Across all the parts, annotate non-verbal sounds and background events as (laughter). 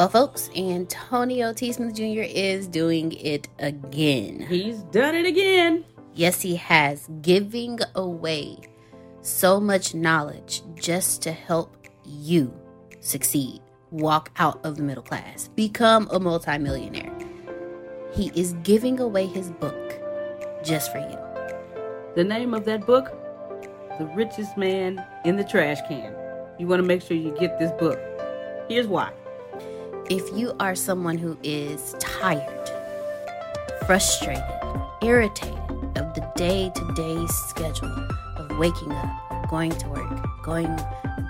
Well, folks, Antonio T. Smith Jr. is doing it again. He's done it again. Yes, he has. Giving away so much knowledge just to help you succeed, walk out of the middle class, become a multimillionaire. He is giving away his book just for you. The name of that book? The Richest Man in the Trash Can. You want to make sure you get this book. Here's why if you are someone who is tired, frustrated, irritated of the day to day schedule of waking up, going to work, going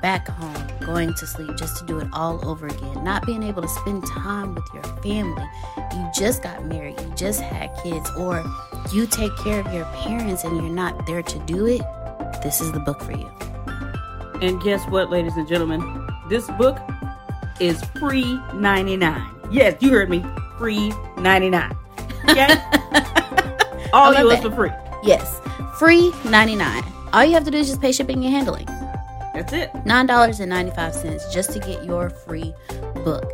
back home, going to sleep just to do it all over again, not being able to spend time with your family, you just got married, you just had kids, or you take care of your parents and you're not there to do it, this is the book for you. And guess what, ladies and gentlemen? This book is free 99. Yes, you heard me. Free 99. Okay? (laughs) (laughs) All yours for free. Yes. Free 99. All you have to do is just pay shipping and handling. That's it. $9.95 just to get your free book.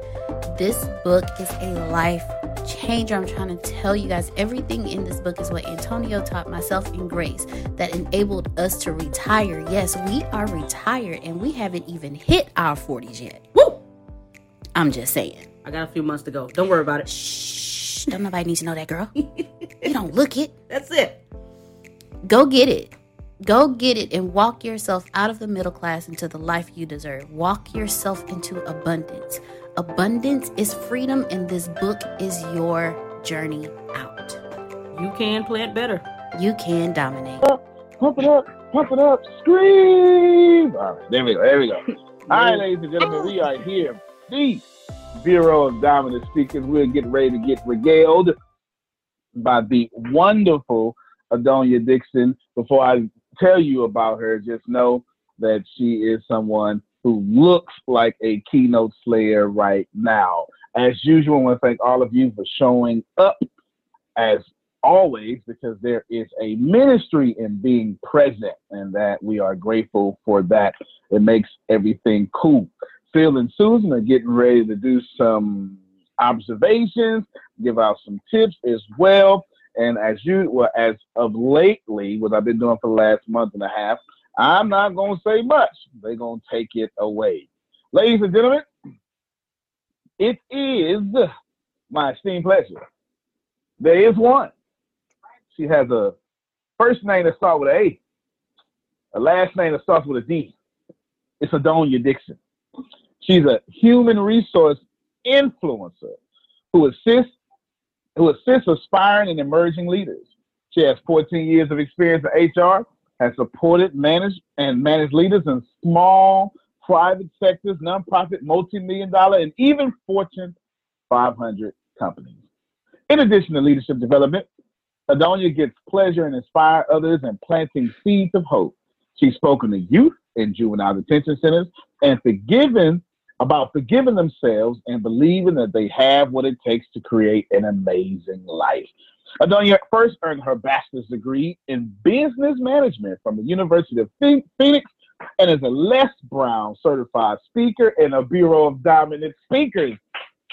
This book is a life changer. I'm trying to tell you guys everything in this book is what Antonio taught myself and Grace that enabled us to retire. Yes, we are retired and we haven't even hit our 40s yet. Woo! I'm just saying. I got a few months to go. Don't worry about it. Shh. Don't nobody need to know that, girl. you don't look it. (laughs) That's it. Go get it. Go get it and walk yourself out of the middle class into the life you deserve. Walk yourself into abundance. Abundance is freedom, and this book is your journey out. You can plant better. You can dominate. Pump it up, pump it up, scream. All right, there we go, there we go. (laughs) All right, ladies and gentlemen, we are here. The Bureau of Dominant Speakers. We're getting ready to get regaled by the wonderful Adonia Dickson. Before I tell you about her, just know that she is someone who looks like a keynote slayer right now. As usual, I want to thank all of you for showing up as always because there is a ministry in being present and that we are grateful for that. It makes everything cool. Phil and Susan are getting ready to do some observations, give out some tips as well. And as you, well, as of lately, what I've been doing for the last month and a half, I'm not to say much. They're to take it away. Ladies and gentlemen, it is my esteemed pleasure. There is one. She has a first name that starts with A, a last name that starts with a D. It's Adonia Dickson. She's a human resource influencer who assists who assists aspiring and emerging leaders. She has 14 years of experience in HR, has supported, managed, and managed leaders in small, private sectors, nonprofit, multi-million dollar, and even Fortune 500 companies. In addition to leadership development, Adonia gets pleasure and inspire others in planting seeds of hope. She's spoken to youth in juvenile detention centers and forgiven about forgiving themselves and believing that they have what it takes to create an amazing life. Adonia first earned her bachelor's degree in business management from the University of Phoenix and is a Les Brown certified speaker and a Bureau of Dominant Speakers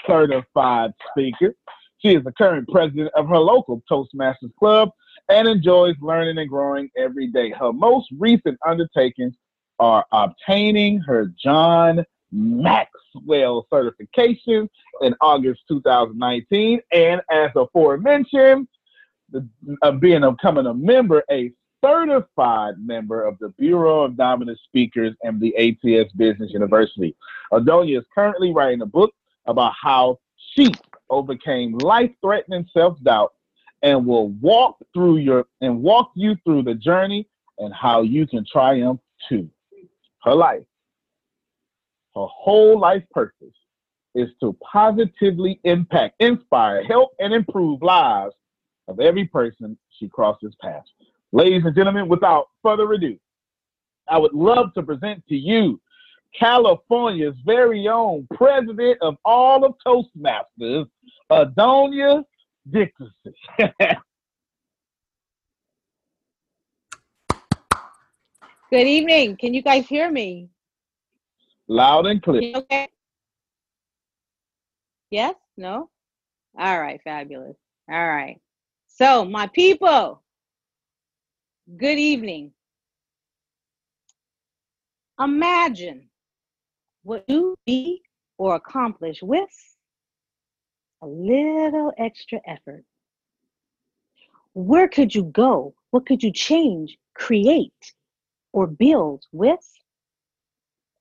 certified speaker. She is the current president of her local Toastmasters Club and enjoys learning and growing every day. Her most recent undertakings are obtaining her John Maxwell certification in August 2019, and as aforementioned, the, uh, being becoming a member, a certified member of the Bureau of Dominant Speakers and the ATS Business University. Adonia is currently writing a book about how she overcame life-threatening self-doubt and will walk through your and walk you through the journey and how you can triumph too. Her life her whole life purpose is to positively impact, inspire, help, and improve lives of every person she crosses paths. Ladies and gentlemen, without further ado, I would love to present to you California's very own president of all of Toastmasters, Adonia Dickson. (laughs) Good evening. Can you guys hear me? Loud and clear. Okay. Yes? No? All right, fabulous. All right. So, my people, good evening. Imagine what you be or accomplish with a little extra effort. Where could you go? What could you change, create, or build with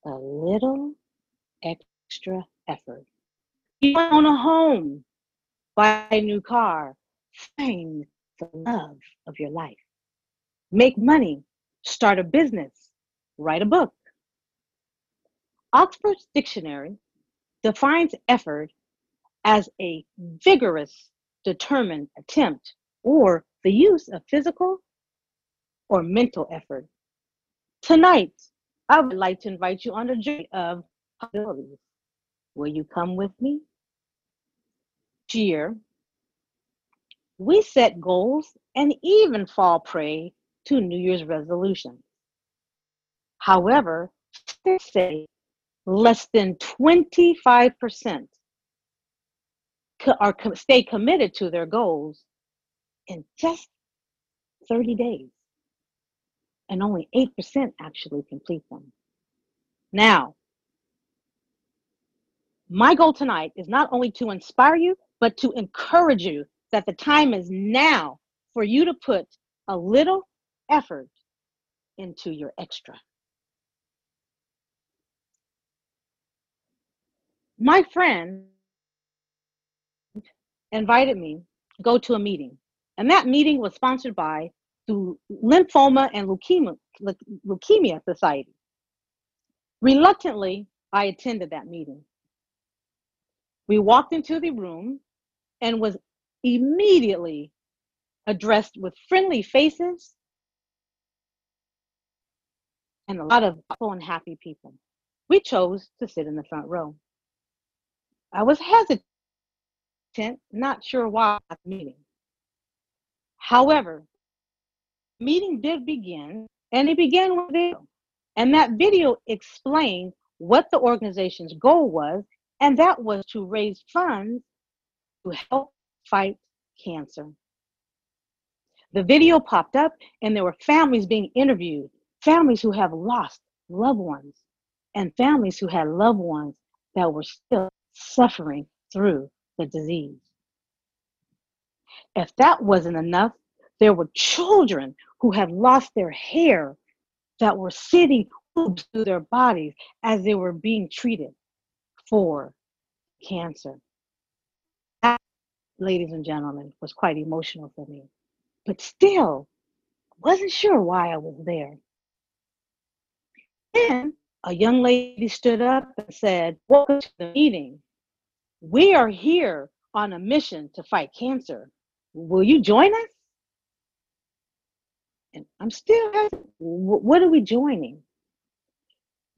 a little extra effort. You own a home, buy a new car, find the love of your life. Make money, start a business, write a book. Oxford's dictionary defines effort as a vigorous, determined attempt or the use of physical or mental effort. Tonight, I would like to invite you on a journey of possibilities. Will you come with me? Each year, we set goals and even fall prey to New Year's resolutions. However, they say less than 25% are stay committed to their goals in just 30 days and only 8% actually complete them. Now, my goal tonight is not only to inspire you, but to encourage you that the time is now for you to put a little effort into your extra. My friend invited me to go to a meeting And that meeting was sponsored by the Lymphoma and Leukemia, Leukemia Society. Reluctantly, I attended that meeting. We walked into the room and was immediately addressed with friendly faces and a lot of and happy people. We chose to sit in the front row. I was hesitant, not sure why at the meeting. However, meeting did begin, and it began with video. And that video explained what the organization's goal was, and that was to raise funds to help fight cancer. The video popped up, and there were families being interviewed, families who have lost loved ones, and families who had loved ones that were still suffering through the disease. If that wasn't enough, there were children who had lost their hair that were sitting through their bodies as they were being treated for cancer. That, ladies and gentlemen, was quite emotional for me. But still, wasn't sure why I was there. Then a young lady stood up and said, Welcome to the meeting. We are here on a mission to fight cancer. Will you join us? And I'm still what are we joining?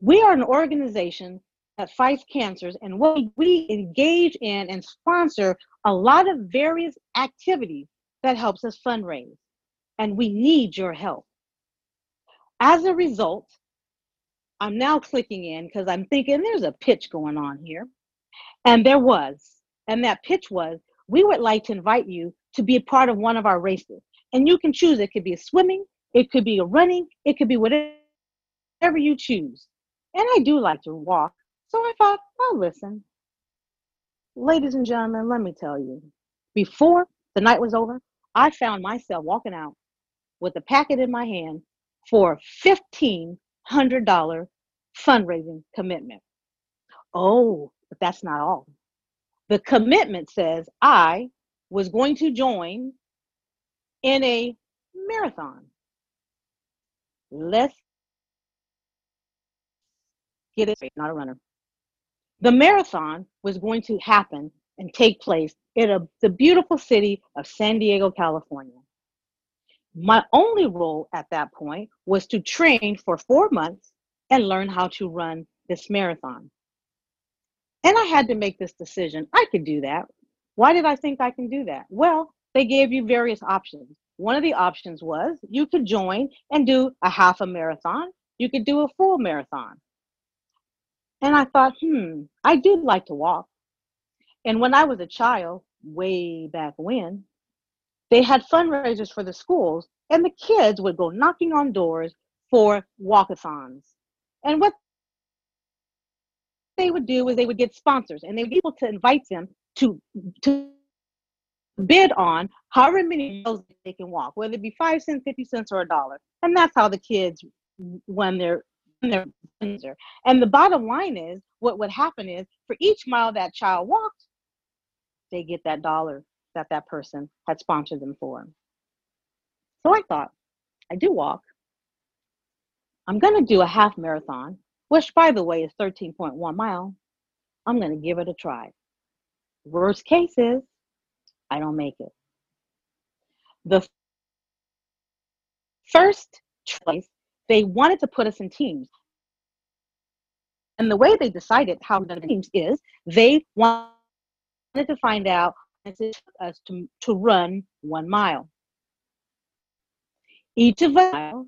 We are an organization that fights cancers, and what we engage in and sponsor a lot of various activities that helps us fundraise. And we need your help. As a result, I'm now clicking in because I'm thinking there's a pitch going on here. And there was. And that pitch was we would like to invite you to be a part of one of our races. And you can choose. It could be a swimming, it could be a running, it could be whatever you choose. And I do like to walk. So I thought, I'll listen. Ladies and gentlemen, let me tell you, before the night was over, I found myself walking out with a packet in my hand for a $1,500 fundraising commitment. Oh, but that's not all. The commitment says I was going to join in a marathon. Let's get it straight, not a runner. The marathon was going to happen and take place in a, the beautiful city of San Diego, California. My only role at that point was to train for four months and learn how to run this marathon. And I had to make this decision. I could do that. Why did I think I can do that? Well, they gave you various options. One of the options was you could join and do a half a marathon, you could do a full marathon. And I thought, hmm, I do like to walk. And when I was a child, way back when, they had fundraisers for the schools, and the kids would go knocking on doors for walkathons. And what they would do is they would get sponsors and they would be able to invite them to to bid on however many miles they can walk, whether it be five cents, fifty cents, or a dollar. And that's how the kids when they're their and the bottom line is what would happen is for each mile that child walked, they get that dollar that that person had sponsored them for. So I thought, I do walk. I'm going to do a half marathon, which, by the way, is 13.1 mile. I'm going to give it a try. Worst case is I don't make it. The first choice, they wanted to put us in teams. And the way they decided how the teams is they wanted to find out us to, to run one mile. Each of us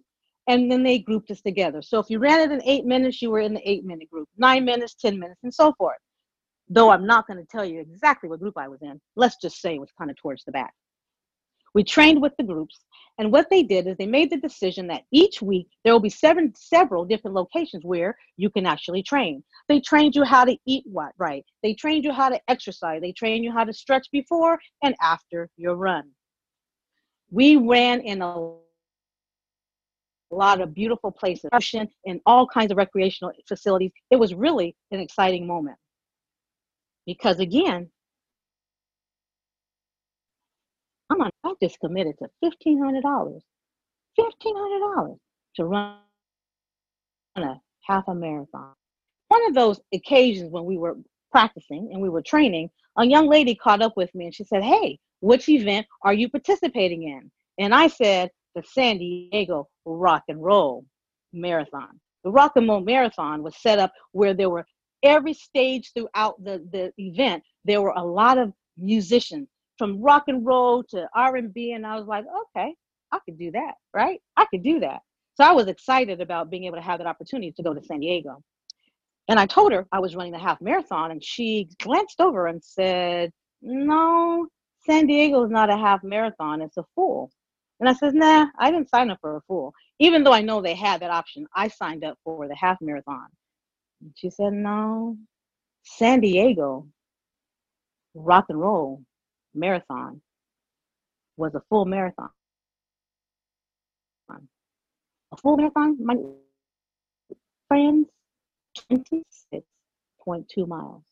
and then they grouped us together. So if you ran it in eight minutes, you were in the eight minute group, nine minutes, 10 minutes, and so forth. Though I'm not going to tell you exactly what group I was in, let's just say it was kind of towards the back. We trained with the groups, and what they did is they made the decision that each week there will be seven, several different locations where you can actually train. They trained you how to eat what right. They trained you how to exercise. They trained you how to stretch before and after your run. We ran in a lot of beautiful places, and all kinds of recreational facilities. It was really an exciting moment because, again, I'm on I just committed to $1,500, $1,500 to run a half a marathon. One of those occasions when we were practicing and we were training, a young lady caught up with me and she said, Hey, which event are you participating in? And I said, The San Diego Rock and Roll Marathon. The Rock and Roll Marathon was set up where there were every stage throughout the, the event, there were a lot of musicians from rock and roll to R&B and I was like, okay, I could do that, right? I could do that. So I was excited about being able to have that opportunity to go to San Diego. And I told her I was running the half marathon and she glanced over and said, "No, San Diego is not a half marathon, it's a full." And I said, "Nah, I didn't sign up for a full. Even though I know they had that option, I signed up for the half marathon." And she said, "No, San Diego rock and roll marathon was a full marathon. A full marathon, my friends, 26.2 miles.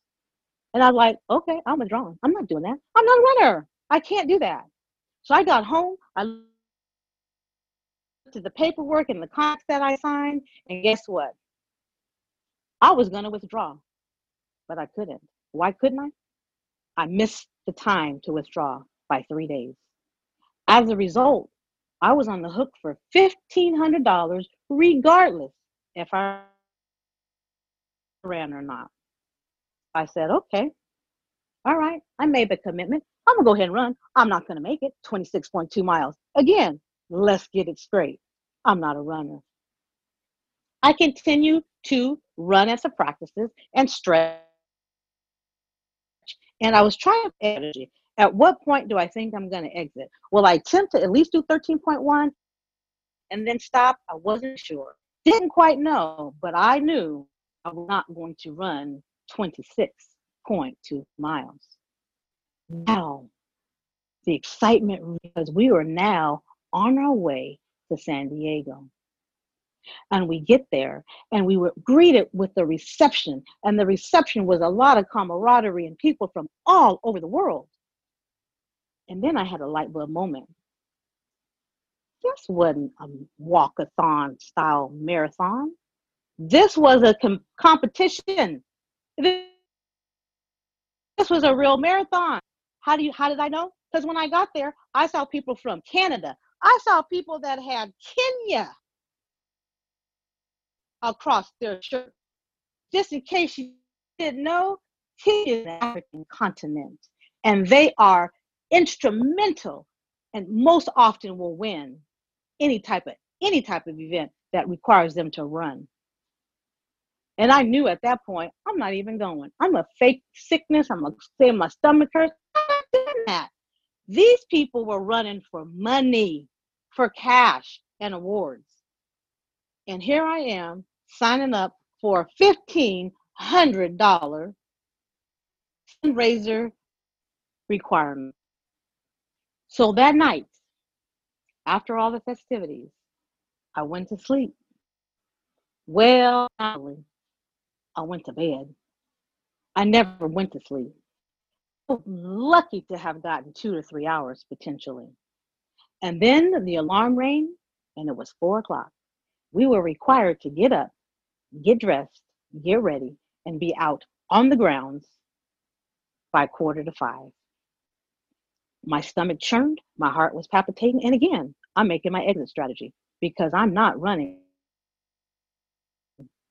And I was like, okay, I'm a withdrawing. I'm not doing that. I'm not a runner. I can't do that. So I got home. I looked at the paperwork and the contract that I signed. And guess what? I was going to withdraw, but I couldn't. Why couldn't I? I missed the time to withdraw by three days. As a result, I was on the hook for $1,500 regardless if I ran or not. I said, okay, all right, I made the commitment. I'm gonna go ahead and run. I'm not gonna make it 26.2 miles. Again, let's get it straight. I'm not a runner. I continue to run as a practices and stretch and I was trying to energy. At what point do I think I'm going to exit? Will I attempt to at least do 13.1 and then stop? I wasn't sure. Didn't quite know, but I knew I was not going to run 26.2 miles. Now, the excitement because we are now on our way to San Diego. And we get there and we were greeted with the reception. And the reception was a lot of camaraderie and people from all over the world. And then I had a light bulb moment. This wasn't a walkathon style marathon. This was a com- competition. This was a real marathon. How do you how did I know? Because when I got there, I saw people from Canada. I saw people that had Kenya across their shirt. Just in case you didn't know, Kenya is an African continent, and they are instrumental and most often will win any type of any type of event that requires them to run. And I knew at that point, I'm not even going. I'm a fake sickness. I'm gonna say my stomach hurts. I'm doing that. These people were running for money, for cash and awards. And here I am signing up for a $1,500 fundraiser requirement. So that night, after all the festivities, I went to sleep. Well, I went to bed. I never went to sleep. Lucky to have gotten two to three hours potentially. And then the alarm rang and it was four o'clock. We were required to get up get dressed, get ready, and be out on the grounds by quarter to five. My stomach churned, my heart was palpitating, and again, I'm making my exit strategy because I'm not running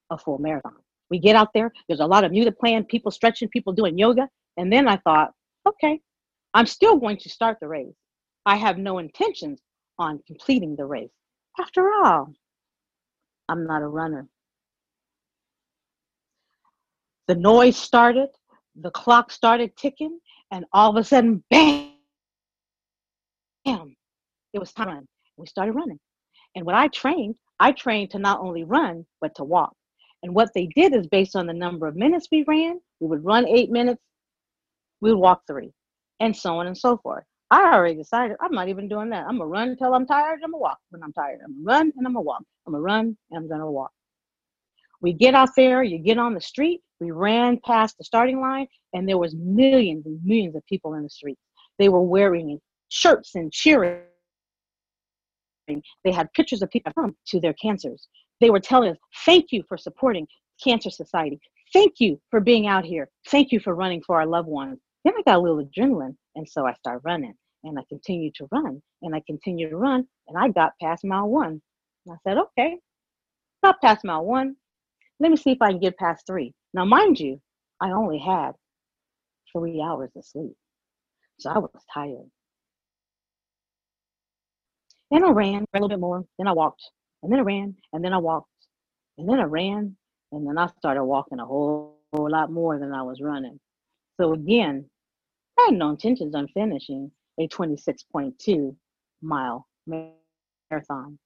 a full marathon. We get out there, there's a lot of music playing, people stretching, people doing yoga, and then I thought, okay, I'm still going to start the race. I have no intentions on completing the race. After all, I'm not a runner. The noise started, the clock started ticking, and all of a sudden, bam, bam, it was time. We started running. And when I trained, I trained to not only run, but to walk. And what they did is based on the number of minutes we ran, we would run eight minutes, we would walk three, and so on and so forth. I already decided I'm not even doing that. I'm gonna run until I'm tired. I'm gonna walk when I'm tired. I'm gonna run and I'm gonna walk. I'm gonna run and I'm gonna walk. We get out there, you get on the street. We ran past the starting line, and there was millions and millions of people in the streets. They were wearing shirts and cheering. They had pictures of people come to their cancers. They were telling us, thank you for supporting Cancer Society. Thank you for being out here. Thank you for running for our loved ones. Then I got a little adrenaline, and so I started running, and I continued to run, and I continued to run, and I got past mile one. And I said, okay, got past mile one. Let me see if I can get past three. Now, mind you, I only had three hours of sleep, so I was tired. Then I ran a little bit more, then I walked, and then I ran, and then I walked, and then I ran, and then I started walking a whole, whole lot more than I was running. So again, I had no intentions on finishing a 26.2 mile marathon.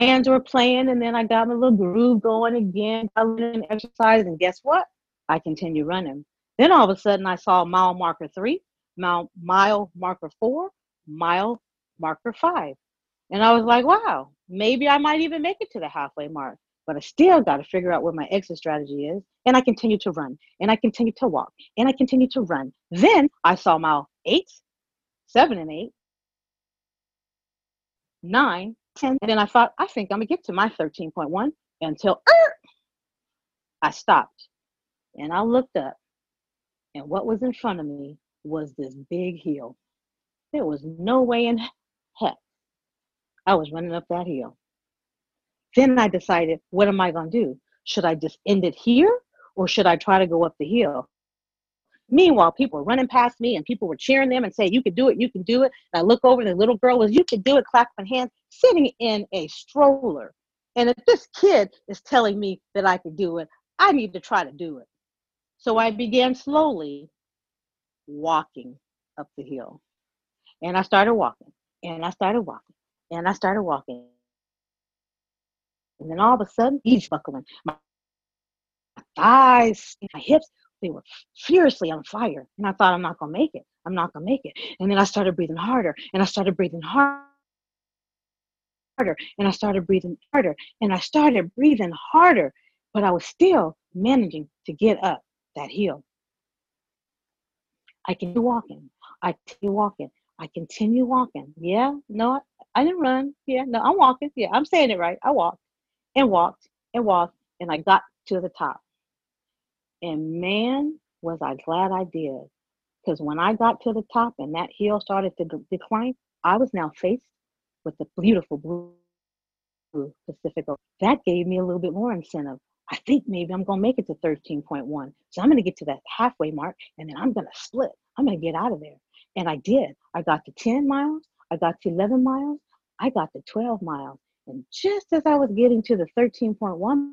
Hands were playing, and then I got my little groove going again, I learned exercise, and guess what? I continued running. Then all of a sudden, I saw mile marker three, mile, mile marker four, mile marker five. And I was like, wow, maybe I might even make it to the halfway mark but I still got to figure out what my exit strategy is. And I continue to run, and I continue to walk, and I continue to run. Then I saw mile eight, seven, and eight, nine, ten, and then I thought, I think I'm gonna get to my 13.1 until er, I stopped, and I looked up, and what was in front of me was this big hill. There was no way in heck I was running up that hill. Then I decided, what am I going to do? Should I just end it here or should I try to go up the hill? Meanwhile, people were running past me and people were cheering them and saying, You can do it, you can do it. And I look over and the little girl was, You can do it, clapping hands, sitting in a stroller. And if this kid is telling me that I can do it, I need to try to do it. So I began slowly walking up the hill. And I started walking, and I started walking, and I started walking. And then all of a sudden, he's buckling. My thighs, my hips, they were furiously on fire. And I thought, I'm not going to make it. I'm not going to make it. And then I started breathing harder and I started breathing harder. And I started breathing harder and I started breathing harder, but I was still managing to get up that hill. I continue walking. I continue walking. I continue walking. Yeah, no, I didn't run. Yeah, no, I'm walking. Yeah, I'm saying it right. I walked and walked and walked and I got to the top. And man, was I glad I did. Because when I got to the top and that hill started to decline, I was now faced with the beautiful blue Pacific. That gave me a little bit more incentive. I think maybe I'm going to make it to 13.1. So I'm going to get to that halfway mark and then I'm going to split. I'm going to get out of there. And I did. I got to 10 miles. I got to 11 miles. I got to 12 miles. And just as I was getting to the 13.1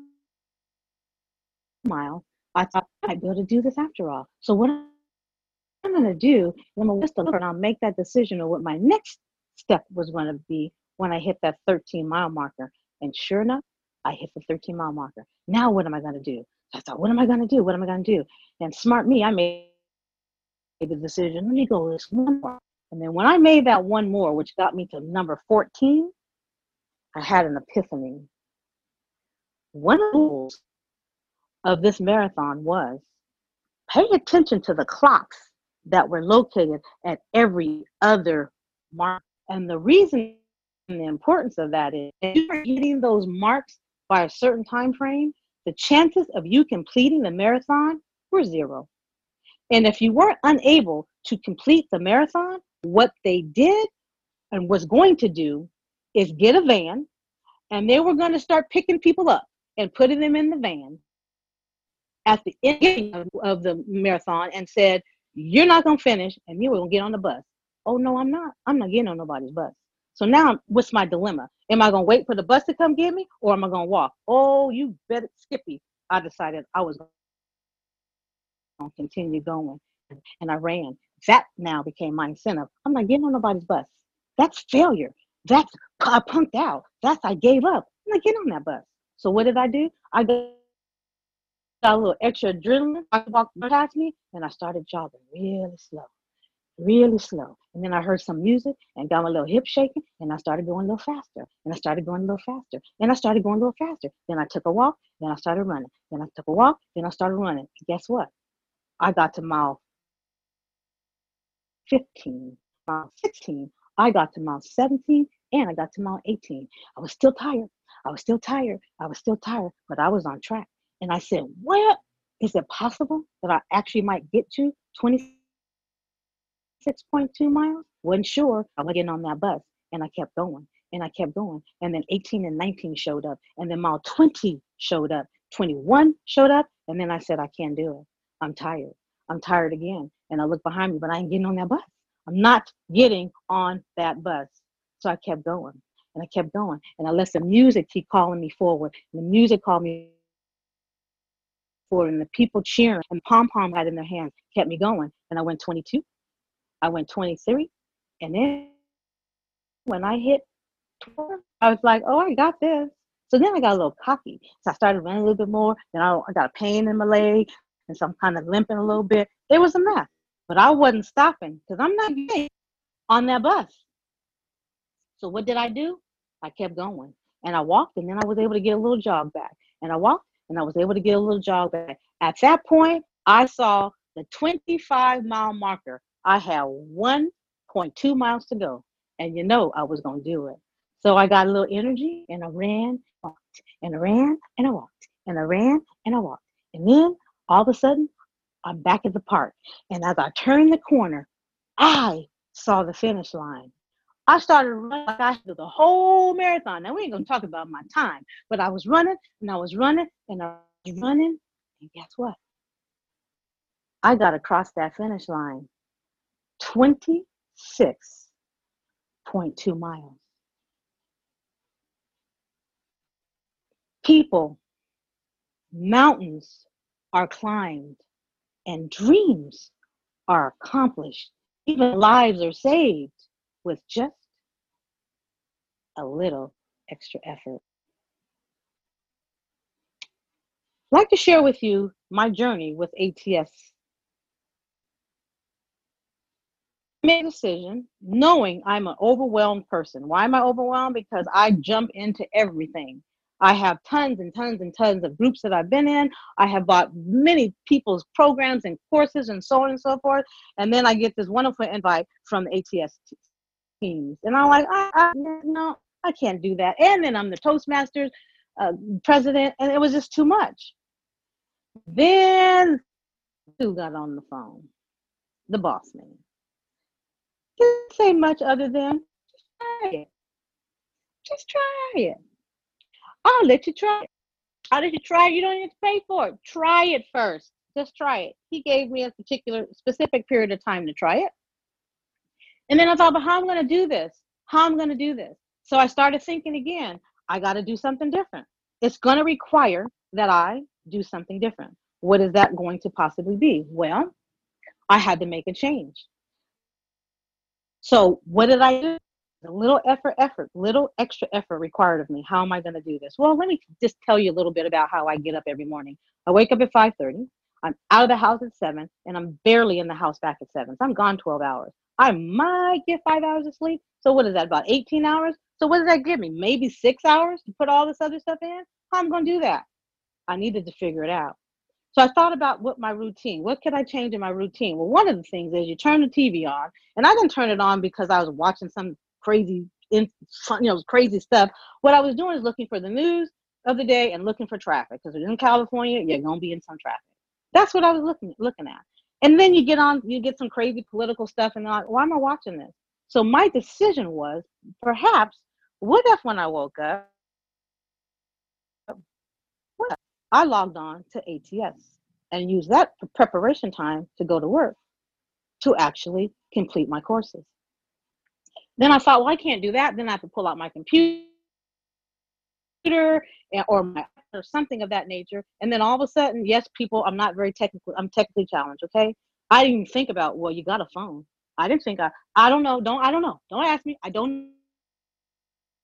mile, I thought I would be able to do this after all. So what I'm going to do, I'm going to list a and I'll make that decision of what my next step was going to be when I hit that 13 mile marker. And sure enough, I hit the 13 mile marker. Now what am I going to do? I thought, what am I going to do? What am I going to do? And smart me, I made the decision. Let me go this one more. And then when I made that one more, which got me to number 14, I had an epiphany. One of the rules of this marathon was pay attention to the clocks that were located at every other mark. And the reason and the importance of that is if you are hitting those marks by a certain time frame, the chances of you completing the marathon were zero. And if you were unable to complete the marathon, what they did and was going to do is get a van and they were going to start picking people up and putting them in the van at the end of, of the marathon and said, You're not going to finish and you are going to get on the bus. Oh, no, I'm not. I'm not getting on nobody's bus. So now, what's my dilemma? Am I going to wait for the bus to come get me or am I going to walk? Oh, you better, Skippy. I decided I was going to continue going and I ran. That now became my incentive. I'm not getting on nobody's bus. That's failure. That's I punked out. That's I gave up. I'm not getting on that bus. So what did I do? I got a little extra adrenaline. I walked past me and I started jogging really slow, really slow. And then I heard some music and got my little hip shaking and I started going a little faster. And I started going a little faster. And I started going a little faster. Then I took a walk. Then I started running. Then I took a walk. Then I started running. Guess what? I got to mile 15 mile 16, I got to mile 17, and I got to mile 18. I was still tired. I was still tired. I was still tired, but I was on track. And I said, What is it possible that I actually might get to 26.2 miles? Wasn't sure. I was getting on that bus and I kept going and I kept going. And then 18 and 19 showed up. And then mile 20 showed up. 21 showed up. And then I said, I can't do it. I'm tired. I'm tired again. And I look behind me, but I ain't getting on that bus. I'm not getting on that bus. So I kept going and I kept going. And I let the music keep calling me forward. And the music called me And the people cheering and pom pom had in their hands kept me going. And I went 22. I went 23. And then when I hit 12, I was like, oh, I got this. So then I got a little cocky. So I started running a little bit more. Then I, I got a pain in my leg and so I'm kind of limping a little bit. It was a mess. But I wasn't stopping because I'm not getting on that bus. So what did I do? I kept going. And I walked and then I was able to get a little jog back. And I walked and I was able to get a little jog back. At that point, I saw the 25 mile marker. I had 1.2 miles to go. And you know I was going to do it. So I got a little energy and I ran, walked, and I ran and I walked, and I ran and I walked. And then all of a sudden, I'm back at the park. And as I turned the corner, I saw the finish line. I started running like I did the whole marathon. Now we ain't gonna talk about my time, but I was running and I was running and I was running, and guess what? I got across that finish line 26.2 miles. People, mountains are climbed and dreams are accomplished. Even lives are saved with just a little extra effort. I'd like to share with you my journey with ATS. I made a decision knowing I'm an overwhelmed person. Why am I overwhelmed? Because I jump into everything. I have tons and tons and tons of groups that I've been in. I have bought many people's programs and courses and so on and so forth. And then I get this wonderful invite from the ATS teams. And I'm like, I, I, no, I can't do that. And then I'm the Toastmasters uh, president, and it was just too much. Then who got on the phone? The boss man. Didn't say much other than just try it. Just try it. I'll let you try it. I'll let you try it. You don't need to pay for it. Try it first. Just try it. He gave me a particular specific period of time to try it. And then I thought, but how am I going to do this? How am I going to do this? So I started thinking again, I got to do something different. It's going to require that I do something different. What is that going to possibly be? Well, I had to make a change. So what did I do? a little effort, effort, little extra effort required of me. How am I going to do this? Well, let me just tell you a little bit about how I get up every morning. I wake up at 5:30. I'm out of the house at seven, and I'm barely in the house back at seven. So I'm gone 12 hours. I might get five hours of sleep. So what is that? About 18 hours. So what does that give me? Maybe six hours to put all this other stuff in. How am I to do that? I needed to figure it out. So I thought about what my routine, what could I change in my routine? Well, one of the things is you turn the TV on, and I didn't turn it on because I was watching some crazy, you know, crazy stuff. What I was doing is looking for the news of the day and looking for traffic because in California, you're gonna be in some traffic. That's what I was looking looking at. And then you get on, you get some crazy political stuff, and like, why am I watching this? So my decision was, perhaps, what if when I woke up, what I logged on to ATS and used that preparation time to go to work to actually complete my courses. Then I thought, well, I can't do that. Then I have to pull out my computer or my or something of that nature. And then all of a sudden, yes, people, I'm not very technically, I'm technically challenged. Okay, I didn't even think about, well, you got a phone. I didn't think I, I don't know, don't, I don't know, don't ask me. I don't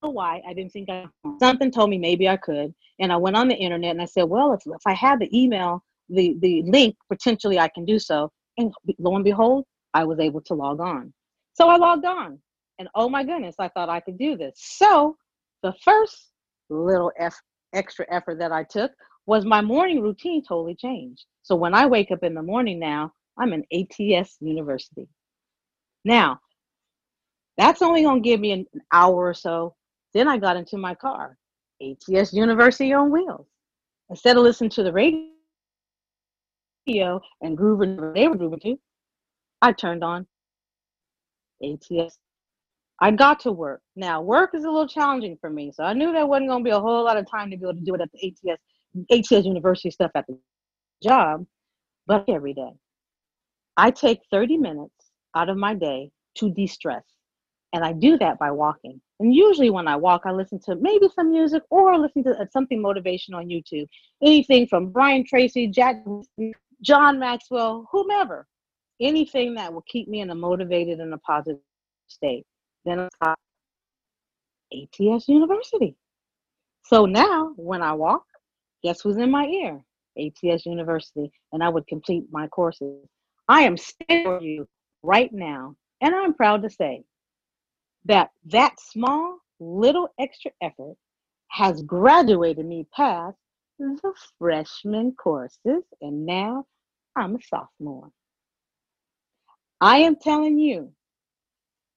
know why. I didn't think I. Something told me maybe I could, and I went on the internet and I said, well, if if I had the email, the the link, potentially I can do so. And lo and behold, I was able to log on. So I logged on. And oh my goodness, I thought I could do this. So the first little F, extra effort that I took was my morning routine totally changed. So when I wake up in the morning now, I'm in ATS University. Now, That's only going to give me an hour or so. Then I got into my car, ATS University on Wheels. Instead of listening to the radio and grooving they were grooving to, I turned on ATS. I got to work. Now, work is a little challenging for me, so I knew there wasn't going to be a whole lot of time to be able to do it at the ATS, ATS University stuff at the job, but every day. I take 30 minutes out of my day to de stress. And I do that by walking. And usually when I walk, I listen to maybe some music or listen to uh, something motivational on YouTube. Anything from Brian Tracy, Jack, John Maxwell, whomever. Anything that will keep me in a motivated and a positive state. Then I ATS University. So now when I walk, guess who's in my ear? ATS University. And I would complete my courses. I am standing for you right now. And I'm proud to say that that small little extra effort has graduated me past the freshman courses, and now I'm a sophomore. I am telling you,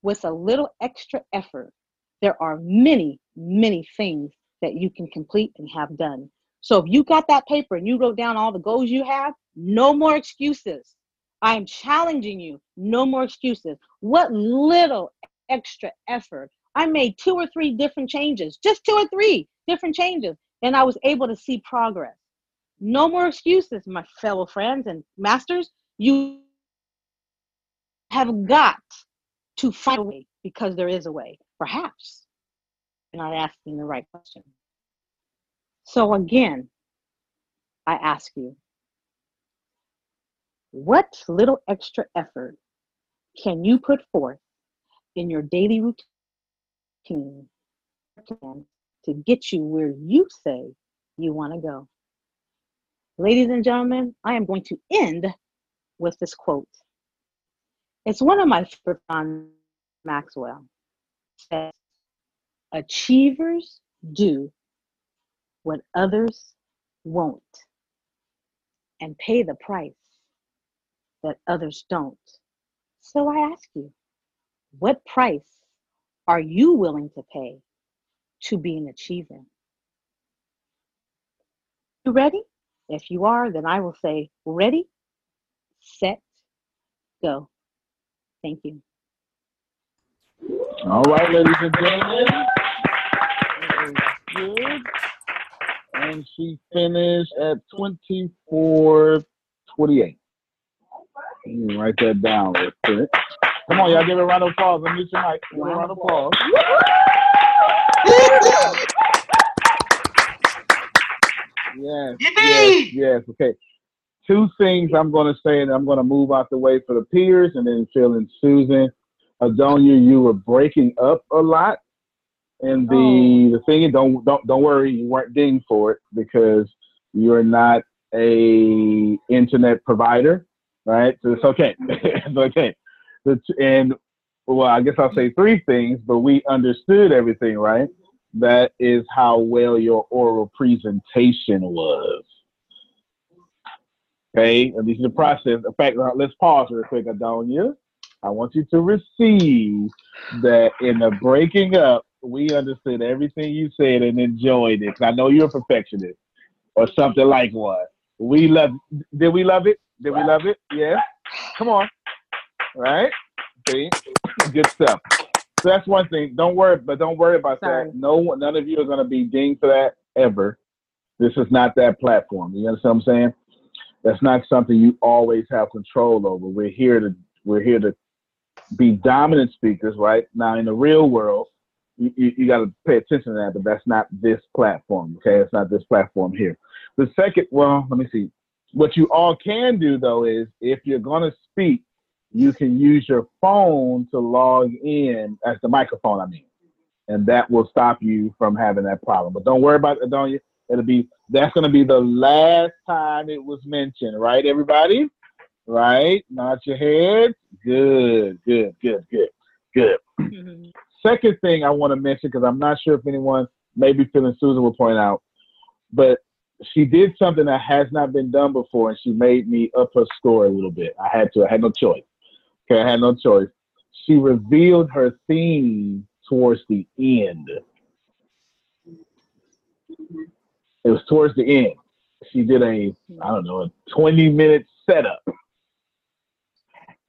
with a little extra effort, there are many, many things that you can complete and have done. So if you got that paper and you wrote down all the goals you have, no more excuses. I am challenging you, no more excuses. What little extra effort. I made two or three different changes, just two or three different changes, and I was able to see progress. No more excuses, my fellow friends and masters. You have got to find a way because there is a way. Perhaps you're not asking the right question. So, again, I ask you, what little extra effort can you put forth in your daily routine to get you where you say you want to go. Ladies and gentlemen, I am going to end with this quote. It's one of my favorite from Maxwell. Says, Achievers do what others won't and pay the price that others don't. So I ask you, what price are you willing to pay to be an achiever? You ready? If you are, then I will say, ready, set, go. Thank you. All right, ladies and gentlemen. Good. And she finished at 24 28. Write that down real quick. Come on, y'all give it a round of applause. Unmute your mic. Give it a round of applause. yes, yes, yes. Okay. Two things I'm going to say, and I'm going to move out the way for the peers, and then Phil and Susan. Adonia, you were breaking up a lot, and the oh. the thing don't don't don't worry, you weren't dinged for it because you're not a internet provider, right? So it's okay. (laughs) it's okay and well, I guess I'll say three things, but we understood everything, right? That is how well your oral presentation was. Okay, and this is the process. In fact, let's pause real quick, Adonia. I want you to receive that in the breaking up, we understood everything you said and enjoyed it. I know you're a perfectionist or something like what. We love did we love it? Did we love it? Yeah. Come on right? See, good stuff. So that's one thing. Don't worry, but don't worry about Sorry. that. No one, none of you are going to be dinged for that ever. This is not that platform. You understand what I'm saying? That's not something you always have control over. We're here to we're here to be dominant speakers, right? Now in the real world, you, you, you got to pay attention to that, but that's not this platform. Okay, it's not this platform here. The second, well, let me see. What you all can do though is if you're going to speak, you can use your phone to log in as the microphone, I mean, and that will stop you from having that problem. But don't worry about it, don't you? It'll be that's going to be the last time it was mentioned, right, everybody? Right? Nod your head. Good, good, good, good, good. Mm-hmm. Second thing I want to mention because I'm not sure if anyone, maybe Phil and Susan will point out, but she did something that has not been done before, and she made me up her score a little bit. I had to. I had no choice. Okay, I had no choice. she revealed her theme towards the end. It was towards the end. She did a, I don't know, a 20 minute setup.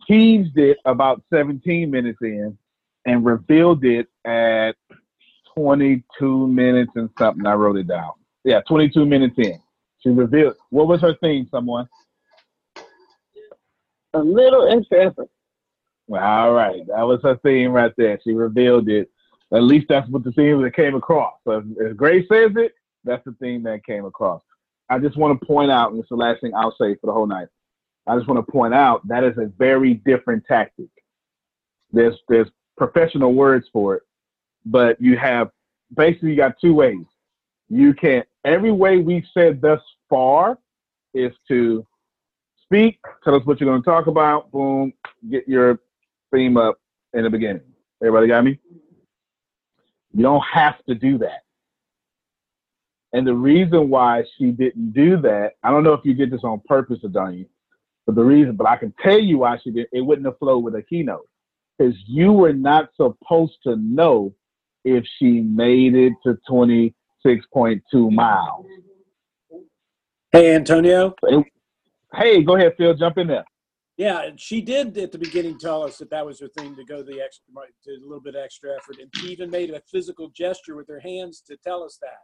Teased it about 17 minutes in and revealed it at 22 minutes and something. I wrote it down. Yeah, 22 minutes in. She revealed. What was her theme, someone? A little extra effort. Well, all right. That was her theme right there. She revealed it. At least that's what the theme that came across. So if Grace says it, that's the thing that came across. I just want to point out, and it's the last thing I'll say for the whole night. I just want to point out that is a very different tactic. There's there's professional words for it, but you have basically you got two ways. You can every way we've said thus far is to speak, tell us what you're going to talk about, boom, get your theme up in the beginning. Everybody got me? You don't have to do that. And the reason why she didn't do that, I don't know if you did this on purpose, Adonia, but the reason, but I can tell you why she did. It wouldn't have flowed with a keynote because you were not supposed to know if she made it to 26.2 miles. Hey, Antonio. Hey, go ahead, Phil. Jump in there. Yeah, she did at the beginning tell us that that was her thing to go the extra, a little bit extra effort, and she even made a physical gesture with her hands to tell us that.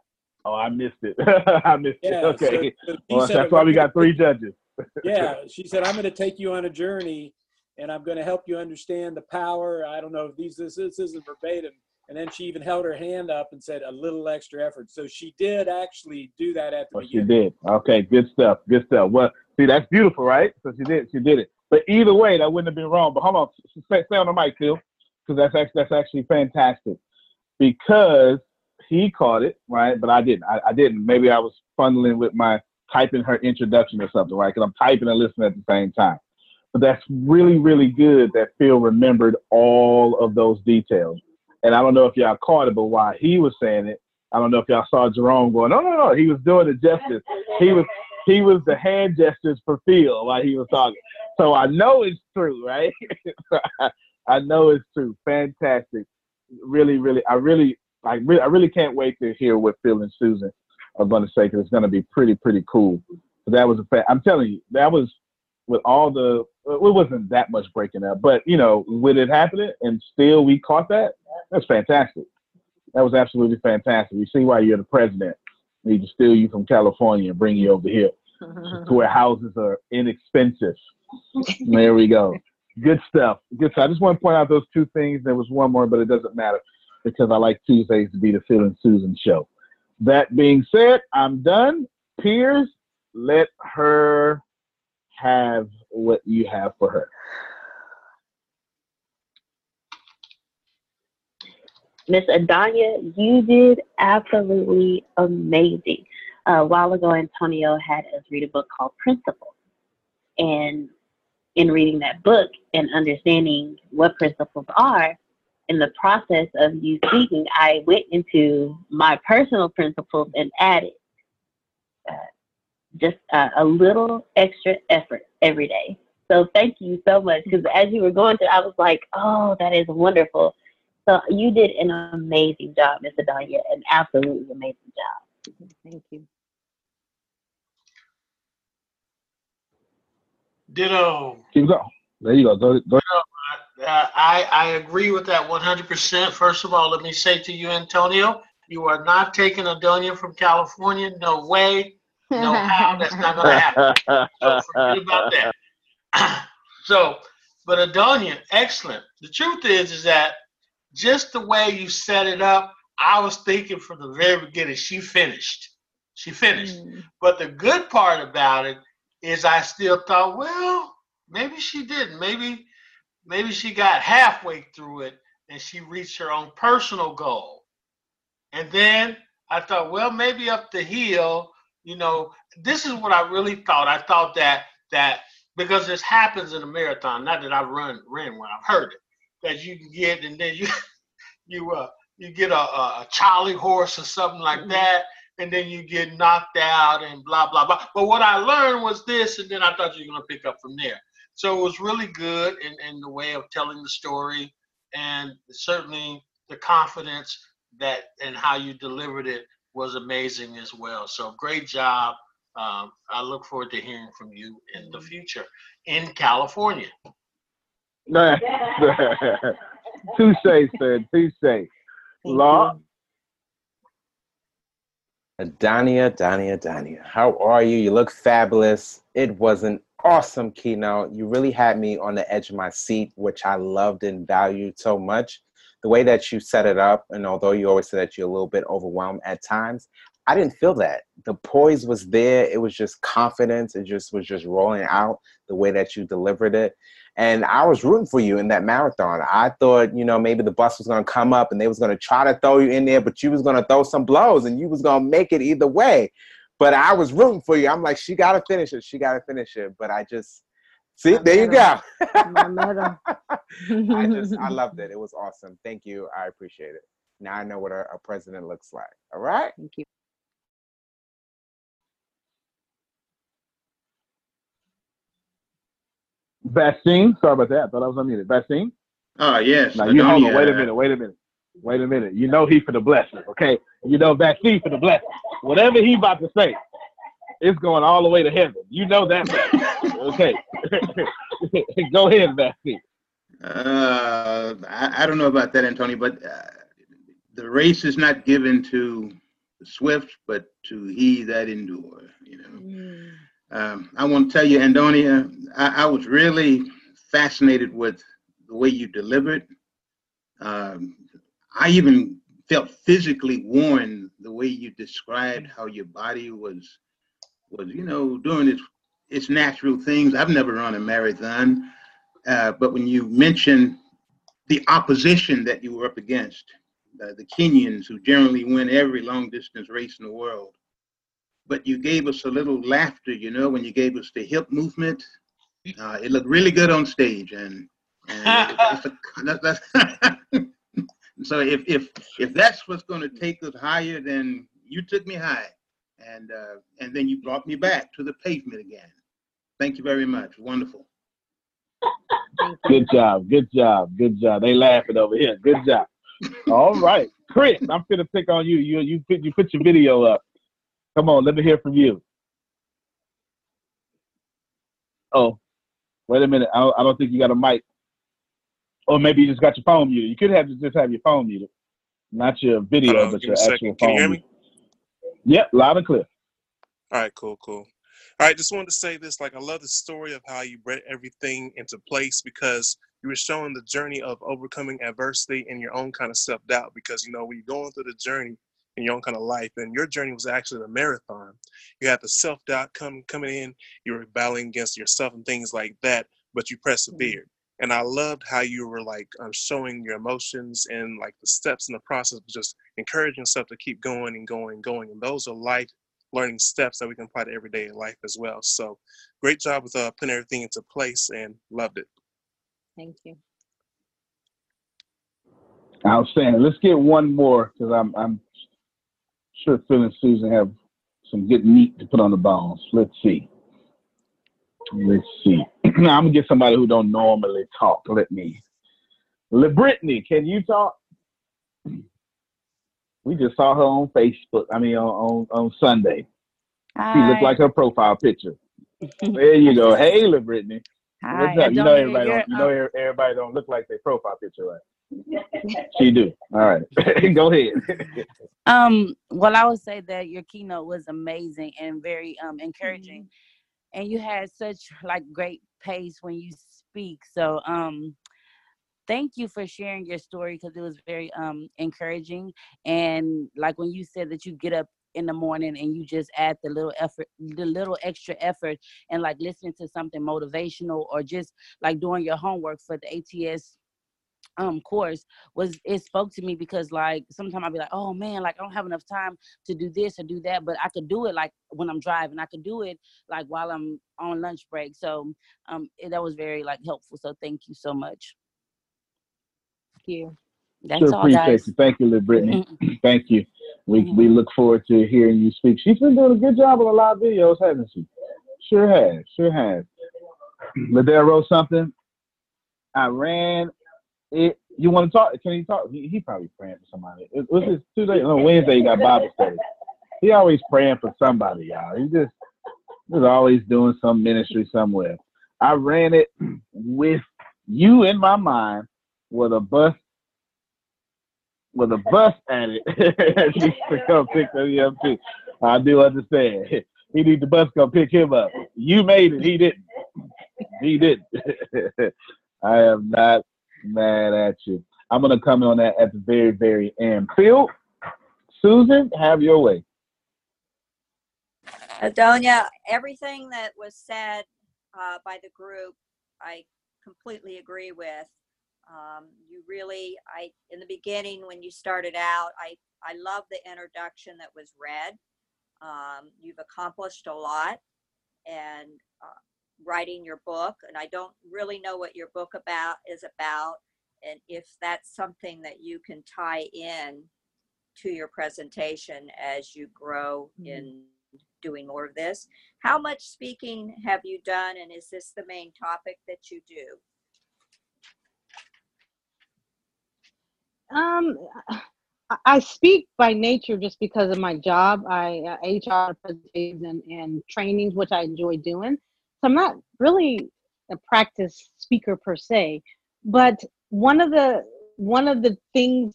Oh, I missed it. (laughs) I missed Yeah, it. Okay, so- so well, that's why we got three judges. (laughs) yeah, she said, "I'm going to take you on a journey, and I'm going to help you understand the power." I don't know if these this, this isn't verbatim, and then she even held her hand up and said, "A little extra effort." So she did actually do that at the Well, she did. Okay, good stuff. Good stuff. Well, see, that's beautiful, right? So she did. She did it. But either way, that wouldn't have been wrong. But hold on, stay on the mic, Phil, because that's actually that's actually fantastic. Because he caught it, right? But I didn't. I, I didn't. Maybe I was funneling with my typing her introduction or something, right? Because I'm typing and listening at the same time. But that's really, really good that Phil remembered all of those details. And I don't know if y'all caught it, but while he was saying it, I don't know if y'all saw Jerome going, no, no, no. He was doing the gestures. He was he was the hand gestures for Phil while he was talking. So I know it's true, right? (laughs) I know it's true. Fantastic. Really, really, I really, I really, I really can't wait to hear what Phil and Susan are going to say because it's going to be pretty, pretty cool. So that was a fact. I'm telling you, that was with all the. It wasn't that much breaking up, but you know, with it happening and still we caught that. That's fantastic. That was absolutely fantastic. We see why you're the president. We need to steal you from California and bring you over here (laughs) to where houses are inexpensive. There we go. Good stuff. Good stuff. I just want to point out those two things. There was one more, but it doesn't matter because I like Tuesdays to be the Phil and Susan show. That being said, I'm done. Peers, let her have what you have for her. Miss Adonia, you did absolutely amazing. a while ago, Antonio had us read a book called Principles. And in reading that book and understanding what principles are, in the process of you speaking, I went into my personal principles and added uh, just uh, a little extra effort every day. So thank you so much because as you were going through, I was like, oh, that is wonderful. So you did an amazing job, Miss Adonia, an absolutely amazing job. Thank you. Ditto. Keep going. There you go. Go, go. Uh, I, I agree with that 100%. First of all, let me say to you, Antonio, you are not taking Adonia from California. No way. No how. (laughs) That's not going to happen. So forget about that. (clears throat) so, but Adonia, excellent. The truth is, is that just the way you set it up, I was thinking from the very beginning, she finished. She finished. Mm. But the good part about it is I still thought, well, maybe she didn't. Maybe maybe she got halfway through it and she reached her own personal goal. And then I thought, well, maybe up the hill, you know, this is what I really thought. I thought that that because this happens in a marathon, not that I run ran one, I've heard it, that you can get and then you (laughs) you uh you get a, a a Charlie horse or something like that, and then you get knocked out and blah blah blah. But what I learned was this, and then I thought you were gonna pick up from there. So it was really good in, in the way of telling the story and certainly the confidence that and how you delivered it was amazing as well. So great job. Um, I look forward to hearing from you in the future in California. (laughs) touche, sir. Touche. Law. Dania, Dania, Dania. How are you? You look fabulous. It was an awesome keynote. You really had me on the edge of my seat, which I loved and valued so much. The way that you set it up, and although you always said that you're a little bit overwhelmed at times, I didn't feel that. The poise was there. It was just confidence. It just was just rolling out the way that you delivered it. And I was rooting for you in that marathon. I thought, you know, maybe the bus was to come up and they was to try to throw you in there, but you was to throw some blows and you was to make it either way. But I was rooting for you. I'm like, she got to finish it. She got to finish it. But I just, see, there you go. (laughs) I just, I (laughs) loved it. It was awesome. Thank you. I appreciate it. Now I know what a, a president looks like. All right. Thank you. Vaccine. Sorry about that. I thought I was unmuted. Vaccine. Oh ah, yes. Now you hold on. Wait a uh, minute. Wait a minute. Wait a minute. You know he for the blessing, okay? You know vaccine for the blessing. Whatever he about to say, it's going all the way to heaven. You know that, okay? (laughs) Go ahead, vaccine. Uh, I, I, don't know about that, Antonio, but uh, the race is not given to the swift, but to he that endure. You know. Mm. Um, I want to tell you, Antonia, I, I, was really fascinated with the way you delivered. Um, I even felt physically worn the way you described how your body was was you know doing its its natural things. I've never run a marathon, uh, but when you mentioned the opposition that you were up against, uh, the Kenyans who generally win every long distance race in the world, but you gave us a little laughter, you know, when you gave us the hip movement. Uh, it looked really good on stage, and, and (laughs) a, that's, (laughs) so if if if that's what's going to take us higher, then you took me high, and uh, and then you brought me back to the pavement again. Thank you very much. Wonderful. Good job. Good job. Good job. They laughing over here. Good job. All right, Chris, I'm gonna pick on you. You you put you put your video up. Come on, let me hear from you. Oh, wait a minute. I don't, I don't think you got a mic. Or maybe you just got your phone muted. You could have just have your phone muted, not your video, but your actual phone. Can you hear me? Yep, loud and clear. All right, cool, cool. All right, just wanted to say this. Like, I love the story of how you brought everything into place because you were showing the journey of overcoming adversity and your own kind of self doubt. Because you know, when you're going through the journey, in your own kind of life. And your journey was actually a marathon. You had the self doubt come coming in. You were battling against yourself and things like that, but you persevered. And I loved how you were like um, showing your emotions and like the steps in the process, of just encouraging yourself to keep going and going and going. And those are life learning steps that we can apply to everyday life as well. So great job with uh, putting everything into place and loved it. Thank you. Outstanding. Let's get one more because I'm I'm sure Phil and Susan have some good meat to put on the bones. Let's see. Let's see. Now I'm gonna get somebody who don't normally talk. Let me. Le Brittany, can you talk? We just saw her on Facebook. I mean, on on, on Sunday. Hi. She looked like her profile picture. (laughs) there you go. Hey, Le Brittany. Hi. What's up? You know everybody don't. You know everybody don't look like their profile picture, right? (laughs) she do. All right. (laughs) Go ahead. um, well, I would say that your keynote was amazing and very um encouraging. Mm-hmm. And you had such like great pace when you speak. So um thank you for sharing your story because it was very um encouraging. And like when you said that you get up in the morning and you just add the little effort the little extra effort and like listening to something motivational or just like doing your homework for the ats um course was it spoke to me because like sometimes I'd be like, oh man, like I don't have enough time to do this or do that, but I could do it like when I'm driving. I could do it like while I'm on lunch break. So um it, that was very like helpful. So thank you so much. Thank you. That's sure all, appreciate guys. you. Thank you, Liv Brittany. (clears throat) Thank you. We mm-hmm. we look forward to hearing you speak. She's been doing a good job on a lot of videos, hasn't she? Sure has. Sure has. (clears throat) Liddell wrote something. I ran it. You want to talk? Can he talk? He, he probably praying for somebody. It was his Tuesday, no Wednesday. He got Bible study. He always praying for somebody, y'all. He just was always doing some ministry somewhere. I ran it with you in my mind with a bus with a bus at it. (laughs) she to come pick me up too. I do understand. He need the bus come pick him up. You made it. He didn't. He didn't. (laughs) I am not mad at you. I'm gonna come on that at the very, very end. Phil, Susan, have your way. Adonia, everything that was said uh, by the group, I completely agree with. Um, you really, I in the beginning when you started out, I I love the introduction that was read. Um, you've accomplished a lot, and uh, writing your book, and I don't really know what your book about is about, and if that's something that you can tie in to your presentation as you grow mm-hmm. in doing more of this. How much speaking have you done, and is this the main topic that you do? Um, I speak by nature just because of my job. I uh, HR presentations and, and trainings, which I enjoy doing. So I'm not really a practice speaker per se, but one of the one of the things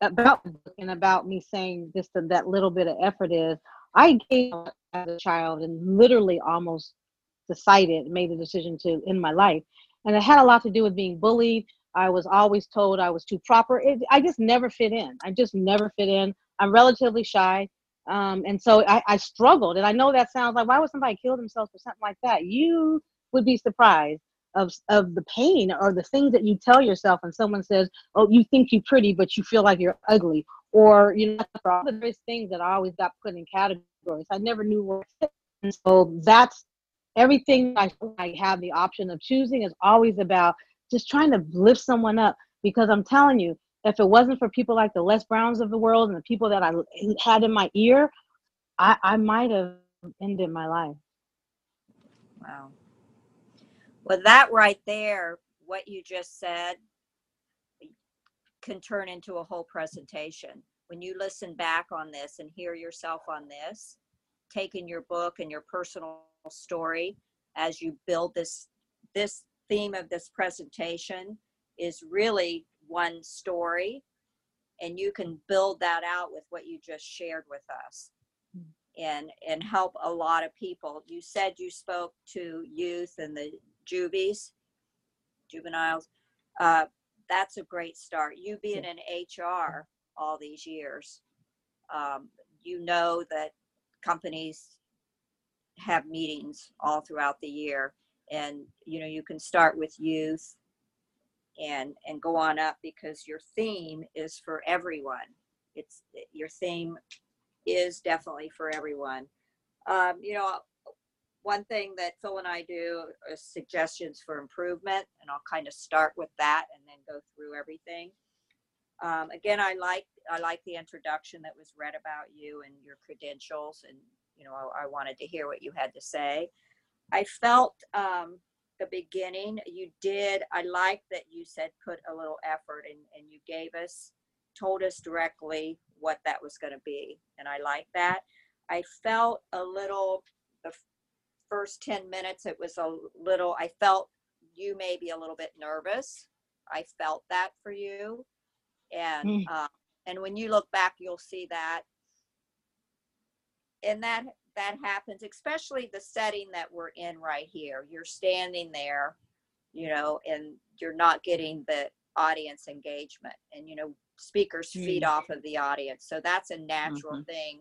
about and about me saying just that little bit of effort is I gave as a child and literally almost decided, made the decision to end my life. And it had a lot to do with being bullied. I was always told I was too proper. It, I just never fit in. I just never fit in. I'm relatively shy. Um, and so I, I struggled. And I know that sounds like, why would somebody kill themselves for something like that? You would be surprised of, of the pain or the things that you tell yourself and someone says, oh, you think you're pretty, but you feel like you're ugly or you know for all the various things that I always got put in categories. I never knew where. And so that's everything I, I have the option of choosing is always about just trying to lift someone up because I'm telling you, if it wasn't for people like the Les Browns of the world and the people that I had in my ear, I, I might have ended my life. Wow. Well, that right there, what you just said, can turn into a whole presentation. When you listen back on this and hear yourself on this, taking your book and your personal story as you build this this theme of this presentation is really one story and you can build that out with what you just shared with us and and help a lot of people. You said you spoke to youth and the juvies juveniles. Uh, that's a great start. You being in HR all these years, um, you know that companies have meetings all throughout the year, and you know you can start with youth and and go on up because your theme is for everyone. It's your theme is definitely for everyone. Um, you know, one thing that Phil and I do is suggestions for improvement, and I'll kind of start with that and then go through everything. Um, again, I like I like the introduction that was read about you and your credentials, and you know I, I wanted to hear what you had to say. I felt um, the beginning you did. I like that you said put a little effort, and and you gave us told us directly what that was going to be, and I like that. I felt a little the first 10 minutes, it was a little, I felt you may be a little bit nervous. I felt that for you. And, mm. uh, and when you look back, you'll see that. And that, that happens, especially the setting that we're in right here. You're standing there, you know, and you're not getting the audience engagement and, you know, speakers mm. feed off of the audience. So that's a natural mm-hmm. thing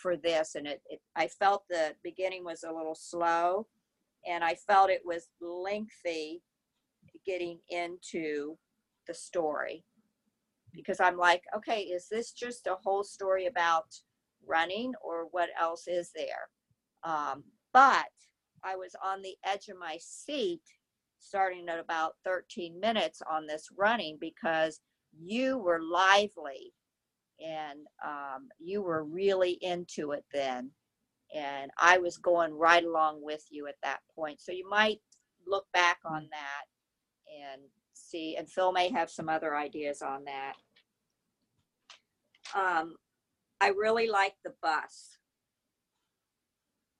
for this and it, it i felt the beginning was a little slow and i felt it was lengthy getting into the story because i'm like okay is this just a whole story about running or what else is there um, but i was on the edge of my seat starting at about 13 minutes on this running because you were lively and um, you were really into it then and i was going right along with you at that point so you might look back on that and see. And Phil may have some other ideas on that. Um, I really like the bus.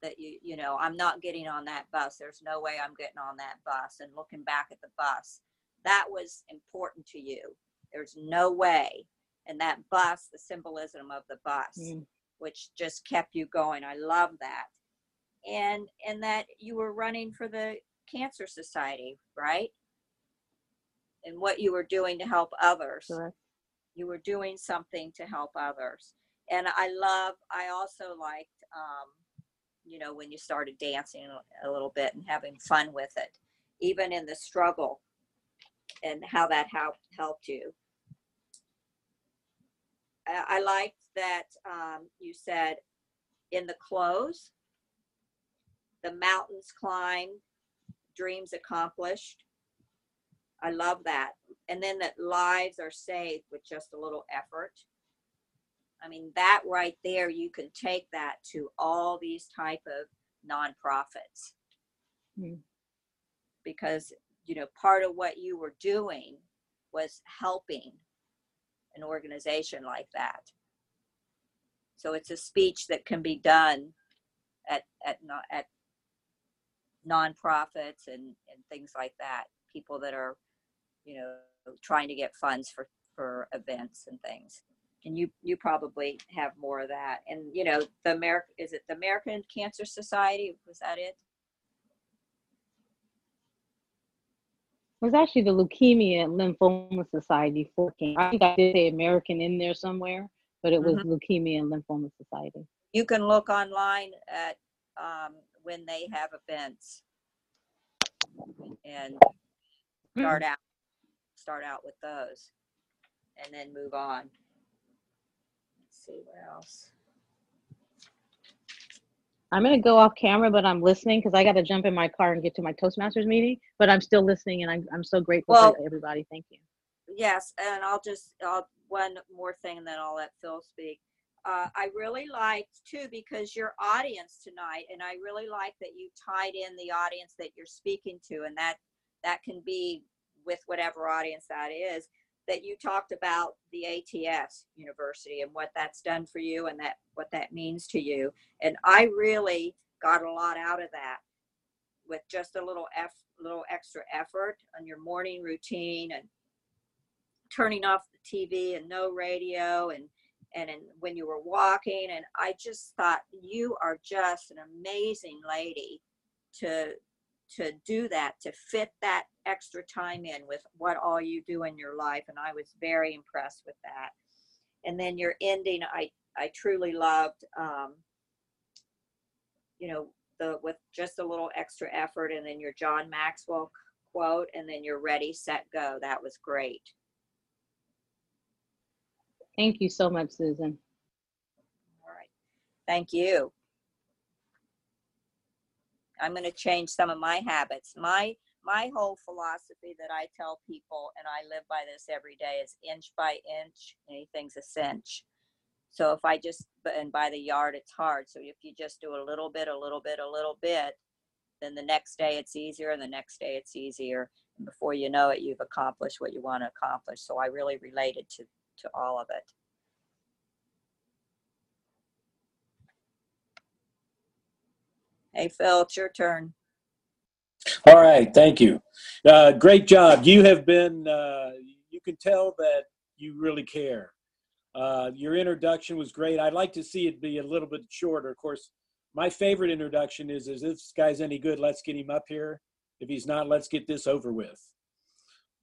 That you you know i'm not getting on that bus. There's no way i'm getting on that bus and looking back at the bus. That was important to you. There's no way. And that bus the symbolism of the bus Mm. which just kept you going. I love that. And and that you were running for the cancer society right? And what you were doing to help others. You were doing something to help others and i love i also liked um, you know when you started dancing a- little bit and having fun with it even in the struggle and how that helped helped you. I, I liked that um, you said in the close the mountains climbed dreams accomplished. I love that. And then that lives are saved with just a little effort I mean, that right there, you can take that to all these type of nonprofits Mm. because you know part of what you were doing was helping an organization like that. So it's a speech that can be done at at at nonprofits and and things like that. People that are you know trying to get funds for for events and things and you you probably have more of that and you know the american is it the american cancer society was that it It was actually the Leukemia and Lymphoma Society for Cancer. I think I did say American in there somewhere, but it was Mhm. Leukemia and Lymphoma Society. you can look online at um, when they have events and start out start out with those and then move on see else I'm gonna go off camera, but I'm listening because I got to jump in my car and get to my Toastmasters meeting. But I'm still listening, and I'm I'm so grateful Well- for everybody. Thank you. yes and i'll just I'll, one more thing and then i'll let phil speak uh, i really liked too because your audience tonight and i really like that you tied in the audience that you're speaking to and that that can be with whatever audience that is that you talked about the ats university and what that's done for you and that what that means to you. And i really got a lot out of that with just a little f little extra effort on your morning routine and turning off the TV and no radio and and, and when you were walking. And I just thought you are just an amazing lady to to do that to fit that extra time in with what all you do in your life and I was very impressed with that and then your ending I I truly loved um you know the with just a little extra effort and then your John Maxwell quote and then your ready set go that was great Thank you so much, Susan. All right. Thank you. I'm going to change some of my habits. My my whole philosophy that I tell people, and I live by this every day, is inch by inch, anything's a cinch. So if I just and by the yard, it's hard. So if you just do a little bit, a little bit, a little bit, then the next day it's easier, and the next day it's easier, and before you know it, you've accomplished what you want to accomplish. So I really related to to all of it. Hey, Phil, it's your turn. All right, thank you. Uh, great job. You have been, uh, you can tell that you really care. Uh, your introduction was great. I'd like to see it be a little bit shorter. Of course, my favorite introduction is, is if this guy's any good, let's get him up here. If he's not, let's get this over with.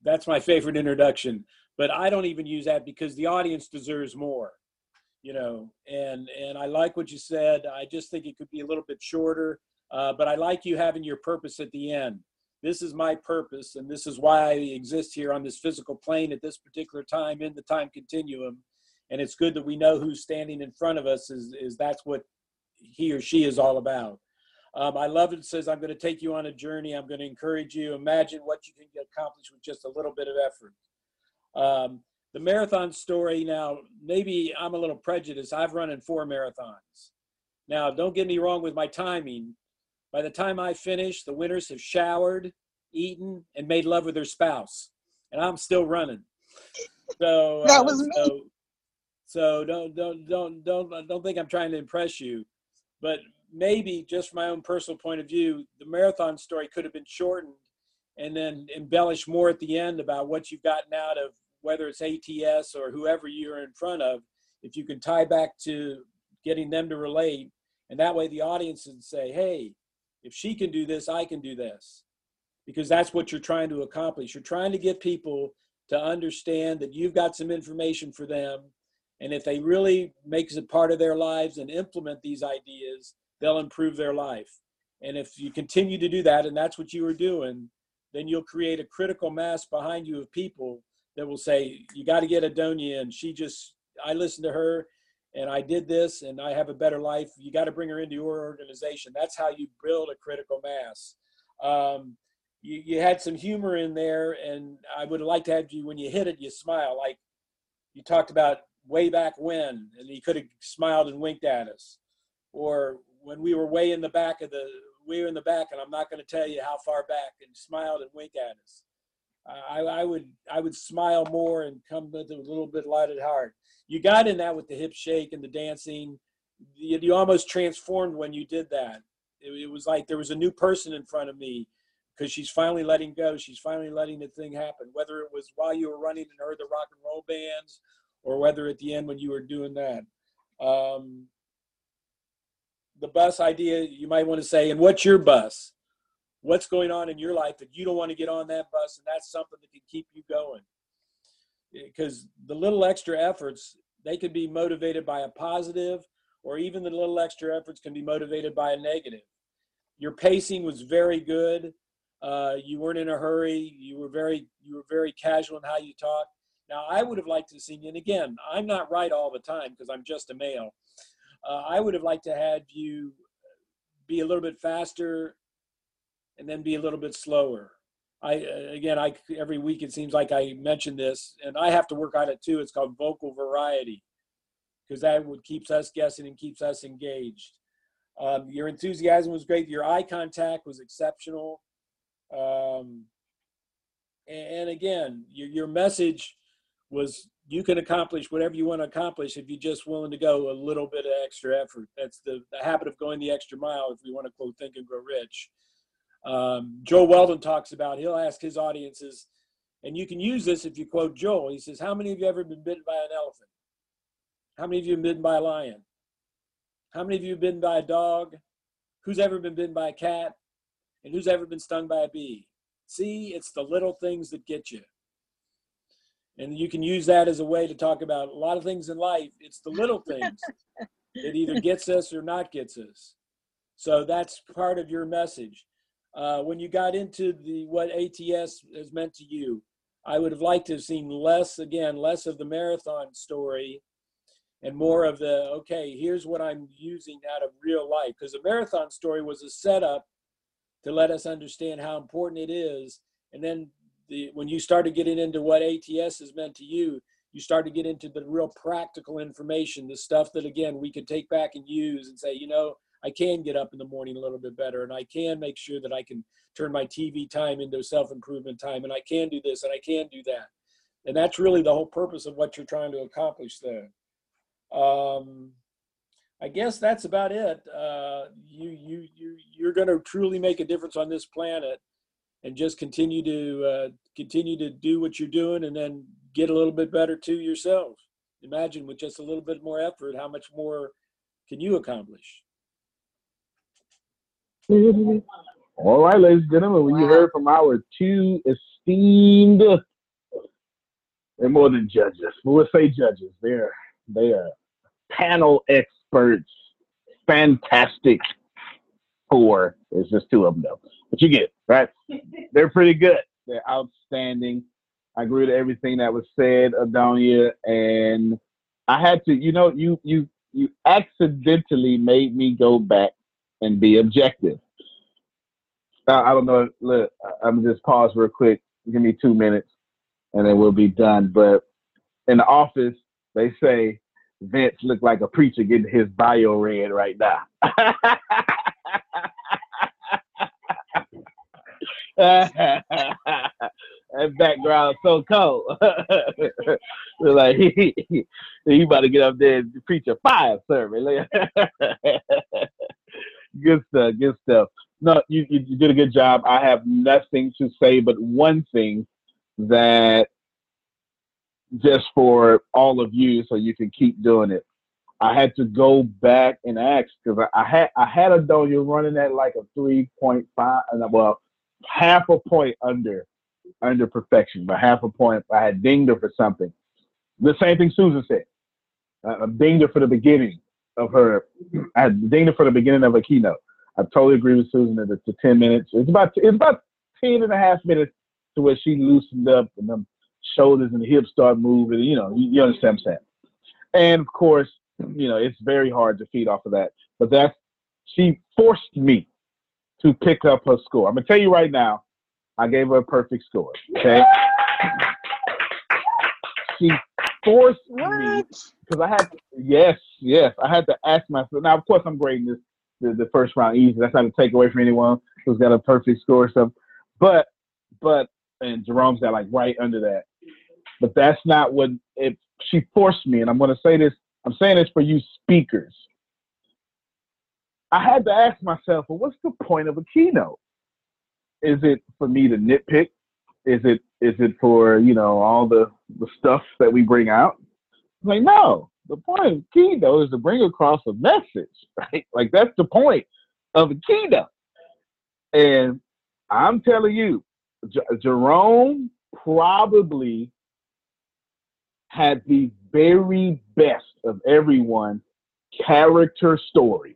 That's my favorite introduction. But I don't even use that because the audience deserves more, you know. And and I like what you said. I just think it could be a little bit shorter. Uh, but I like you having your purpose at the end. This is my purpose, and this is why I exist here on this physical plane at this particular time in the time continuum. And it's good that we know who's standing in front of us. Is is that's what he or she is all about. Um, I love it. it. Says I'm going to take you on a journey. I'm going to encourage you. Imagine what you can get accomplished with just a little bit of effort. Um, the marathon story. Now, maybe I'm a little prejudiced. I've run in four marathons. Now, don't get me wrong with my timing. By the time I finish, the winners have showered. eaten, and made love with their spouse, and I'm still running. So (laughs) That uh, was me. so, so don't don't don't don't don't think I'm trying to impress you, but maybe just from my own personal point of view, the marathon story could have been shortened and then embellish more at the end about what you've gotten out of whether it's ATS or whoever you're in front of. If you can tie back to getting them to relate, and that way the audience can say, "Hey, if she can do this, I can do this," because that's what you're trying to accomplish. You're trying to get people to understand that you've got some information for them and if they really make it part of their lives and implement these ideas they'll improve their life and if you continue to do that and that's what you were doing then you'll create a critical mass behind you of people that will say you got to get adonia and she just i listened to her and i did this and i have a better life. You got to bring her into your organization. That's how you build a critical mass. Um, you, you had some humor in there and i would like to have you when you hit it you smile. Like you talked about way back when and he could have smiled and winked at us. Or when we were way in the back of the we were in the back and i'm not going to tell you how far back and smiled and winked at us I, I would i would smile more and come with a little bit lighted heart you got in that with the hip shake and the dancing you, you almost transformed when you did that it, it was like there was a new person in front of me because she's finally letting go. She's finally letting the thing happen. Whether it was while you were running and heard the rock and roll bands, or whether at the end when you were doing that. Um, the bus idea, you might want to say, and what's your bus? What's going on in your life that you don't want to get on that bus, and that's something that can keep you going. Because the little extra efforts, they can be motivated by a positive, or even the little extra efforts can be motivated by a negative. Your pacing was very good uh, you weren't in a hurry. You were very you were very casual in how you talked. Now I would have liked to see you, and again, I'm not right all the time because I'm just a male. Uh, I would have liked to have you be a little bit faster, and then be a little bit slower. I uh, again, I every week it seems like I mention this, and I have to work on it too. It's called vocal variety because that would keeps us guessing and keeps us engaged. Um, your enthusiasm was great. Your eye contact was exceptional. Um, and again, your, your message was you can accomplish whatever you want to accomplish if you're just willing to go a little bit of extra effort. That's the, the habit of going the extra mile, if we want to quote Think and Grow Rich. Um, Joel Weldon talks about, he'll ask his audiences, and you can use this if you quote Joel. He says, How many of you ever been bitten by an elephant? How many of you have been bitten by a lion? How many of you have been by a dog? Who's ever been bitten by a cat? And who's ever been stung by a bee? See, it's the little things that get you. And you can use that as a way to talk about a lot of things in life. It's the little things (laughs) that either gets us or not gets us. So that's part of your message. Uh, when you got into the what ATS has meant to you, I would have liked to have seen less again, less of the marathon story and more of the okay, here's what I'm using out of real life. Because the marathon story was a setup to let us understand how important it is. And then the, when you started getting into what ATS has meant to you, you start to get into the real practical information, the stuff that again we could take back and use and say, you know, I can get up in the morning a little bit better, and I can make sure that I can turn my TV time into self improvement time, and I can do this and I can do that. And that's really the whole purpose of what you're trying to accomplish there. Um, I guess that's about it. Uh, you you you you're going to truly make a difference on this planet, and just continue to uh, continue to do what you're doing, and then get a little bit better too yourself. Imagine with just a little bit more effort, how much more can you accomplish? (laughs) All right, ladies and gentlemen, we heard from our two esteemed, they're more than judges. We'll say judges. They're they are panel experts, fantastic four. It's just two of them though, but you get it, right? (laughs) They're pretty good. They're outstanding. I agree with everything that was said, Adonia, and I had to, you know, you you you accidentally made me go back and be objective. Uh, I don't know. Look, I'm just pause real quick. Give me two minutes, and then we'll be done. But in the office, they say Vince looked like a preacher getting his bio read right now. that background so cold. (laughs) like (laughs) he, he, he about to get up there and preach a fire sermon. (laughs) good stuff, good stuff. No, you, you did a good job. I have nothing to say but one thing that just for all of you so you can keep doing it. I had to go back and ask because I, I, had I had Adonia running at like a three point five, well, half a point under under perfection, but half a point. I had dinged her for something. The same thing Susan said. I dinged her for the beginning of her. I had dinged her for the beginning of a keynote. I totally agree with Susan that it's a ten minutes. It's about it's about 10 and a half minutes to where she loosened up and the shoulders and the hips start moving. You know, you, you understand what I'm saying. And of course, you know, it's very hard to feed off of that. But that's she forced me to pick up her score. I'm gonna tell you right now, I gave her a perfect score. Okay. She forced me because I had to, yes, yes, I had to ask myself. Now, of course, I'm grading this the, the first round easy. That's not to take away from anyone who's got a perfect score or something. But but and Jerome's got like right under that. But that's not what it. She forced me, and I'm going to say this I'm saying this for you speakers. I had to ask myself, well, what's the point of a keynote? Is it for me to nitpick? Is it is it for you know all the the stuff that we bring out? I'm like, no. The point of keynote is to bring across a message, (laughs) right? Like that's the point of a keynote. And I'm telling you, J- Jerome probably had the very best of everyone character story.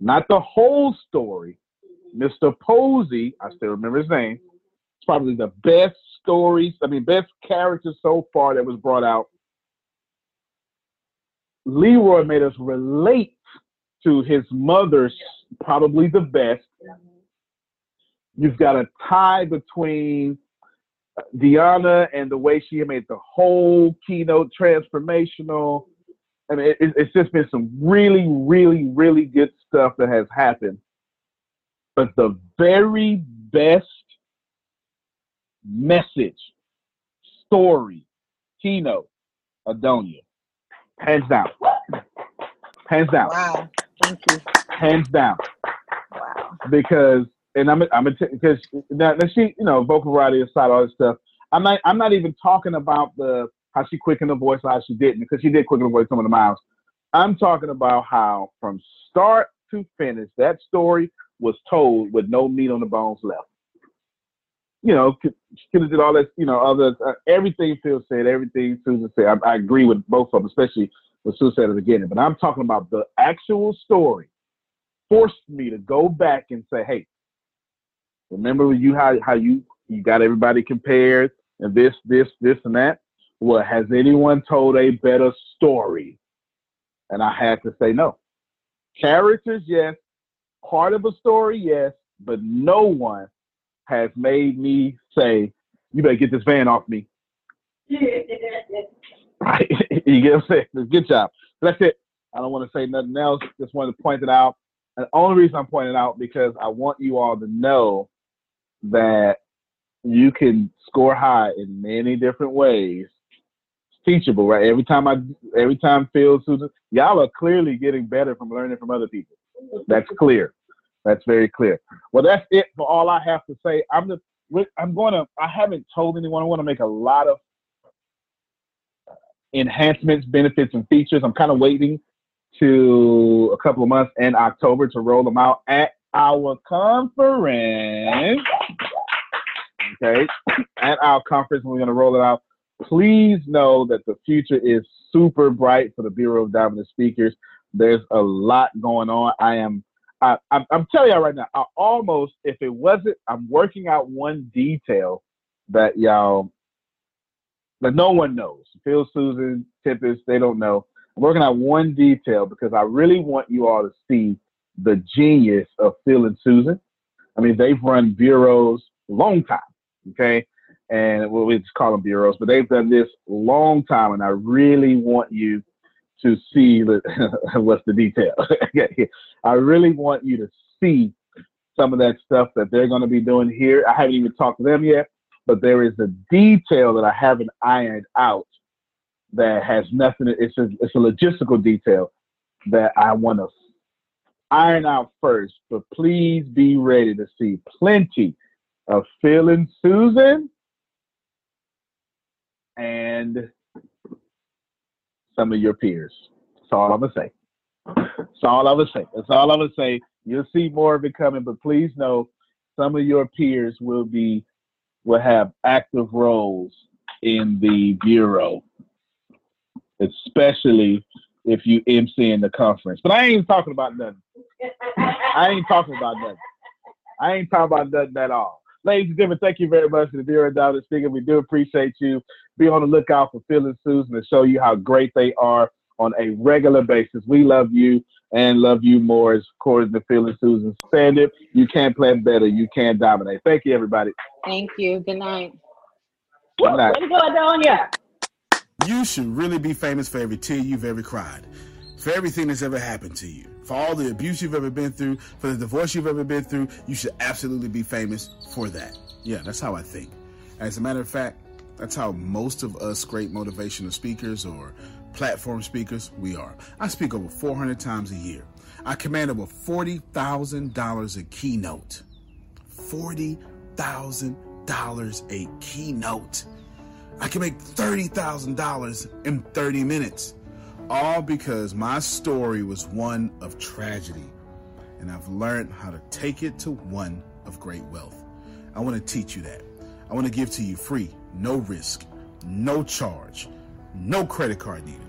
Not the whole story. Mr. Posey, I still remember his name, probably the best stories, I mean, best character so far that was brought out. Leroy made us relate to his mother's probably the best. You've got a tie between Deanna and the way she made the whole keynote transformational. I mean, it, it's just been some really, really, really good stuff that has happened. But the very best message, story, keynote, Adonia. Hands down. Hands down. Wow. Thank you. Hands down. Wow. Because and I'm I'm because now, now she you know vocal variety aside all this stuff. I'm not I'm not even talking about the how she quickened the voice how she didn't because she did quicken the voice some of the miles. I'm talking about how from start to finish that story was told with no meat on the bones left. You know, she could have did all that. You know, other uh, everything Phil said, everything Susan said. I, I agree with both of them, especially what Susan said at the beginning. But I'm talking about the actual story forced me to go back and say, hey, Remember you how how you you got everybody compared and this this this and that. Well, has anyone told a better story? And I had to say no. Characters, yes. Part of a story, yes. But no one has made me say, "You better get this van off me." (laughs) Right? (laughs) you get what I'm saying? Good job. That's it. I don't want to say nothing else. Just wanted to point it out. And the only reason I'm pointing out because I want you all to know that you can score high in many different ways. It's teachable, right? Every time I, every time Phil, Susan, y'all are clearly getting better from learning from other people. That's clear. That's very clear. Well, that's it for all I have to say. I'm just, I'm going to, I haven't told anyone. I want to make a lot of enhancements, benefits, and features. I'm kind of waiting to a couple of months in October to roll them out at our conference. Okay, at our conference, we're going to roll it out. Please know that the future is super bright for the Bureau of Dominant Speakers. There's a lot going on. I am, I, I'm, I'm telling y'all right now, I almost, if it wasn't, I'm working out one detail that y'all, that no one knows. Phil, Susan, Tempest, they don't know. I'm working out one detail because I really want you all to see the genius of Phil and Susan. I mean, they've run bureaus a long time, okay? And well, we just call them bureaus, but they've done this long time, and I really want you to see the, (laughs) what's the detail. (laughs) I really want you to see some of that stuff that they're going to be doing here. I haven't even talked to them yet, but there is a detail that I haven't ironed out that has nothing. It's a it's a logistical detail that I want to iron out first. But please be ready to see plenty of Phil and Susan and some of your peers. That's all I'm gonna say. That's all I'm gonna say. That's all I'm gonna say. You'll see more of it coming, but please know some of your peers will be will have active roles in the bureau, especially if you MC in the conference. But I ain't talking about nothing. I ain't talking about nothing. I ain't talking about nothing at all. Ladies and gentlemen, thank you very much for the Bureau Dominant Speaker. We do appreciate you. Be on the lookout for Phil and Susan to show you how great they are on a regular basis. We love you and love you more as according to Phil and Susan said it. You can't plan better. You can't dominate. Thank you, everybody. Thank you. Good night. Good night. Way to go, Adonia. You should really be famous for every tear you've ever cried, for everything that's ever happened to you, for all the abuse you've ever been through, for the divorce you've ever been through. You should absolutely be famous for that. Yeah, that's how I think. As a matter of fact, that's how most of us great motivational speakers or platform speakers we are. I speak over 400 times a year. I command over $40,000 a keynote. $40,000 a keynote. I can make $30,000 in 30 minutes. All because my story was one of tragedy. And I've learned how to take it to one of great wealth. I want to teach you that. I want to give to you free, no risk, no charge, no credit card needed.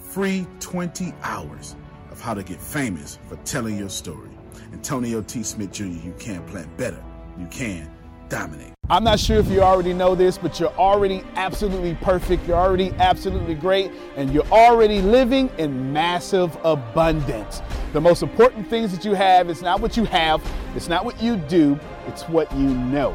Free 20 hours of how to get famous for telling your story. Antonio T. Smith Jr., you can plan better. You can dominate. I'm not sure if you already know this, but you're already absolutely perfect. You're already absolutely great, and you're already living in massive abundance. The most important things that you have is not what you have, it's not what you do, it's what you know.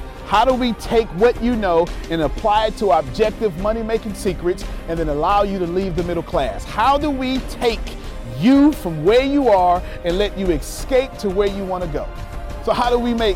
How do we take what you know and apply it to objective money making secrets and then allow you to leave the middle class? How do we take you from where you are and let you escape to where you want to go? So, how do we make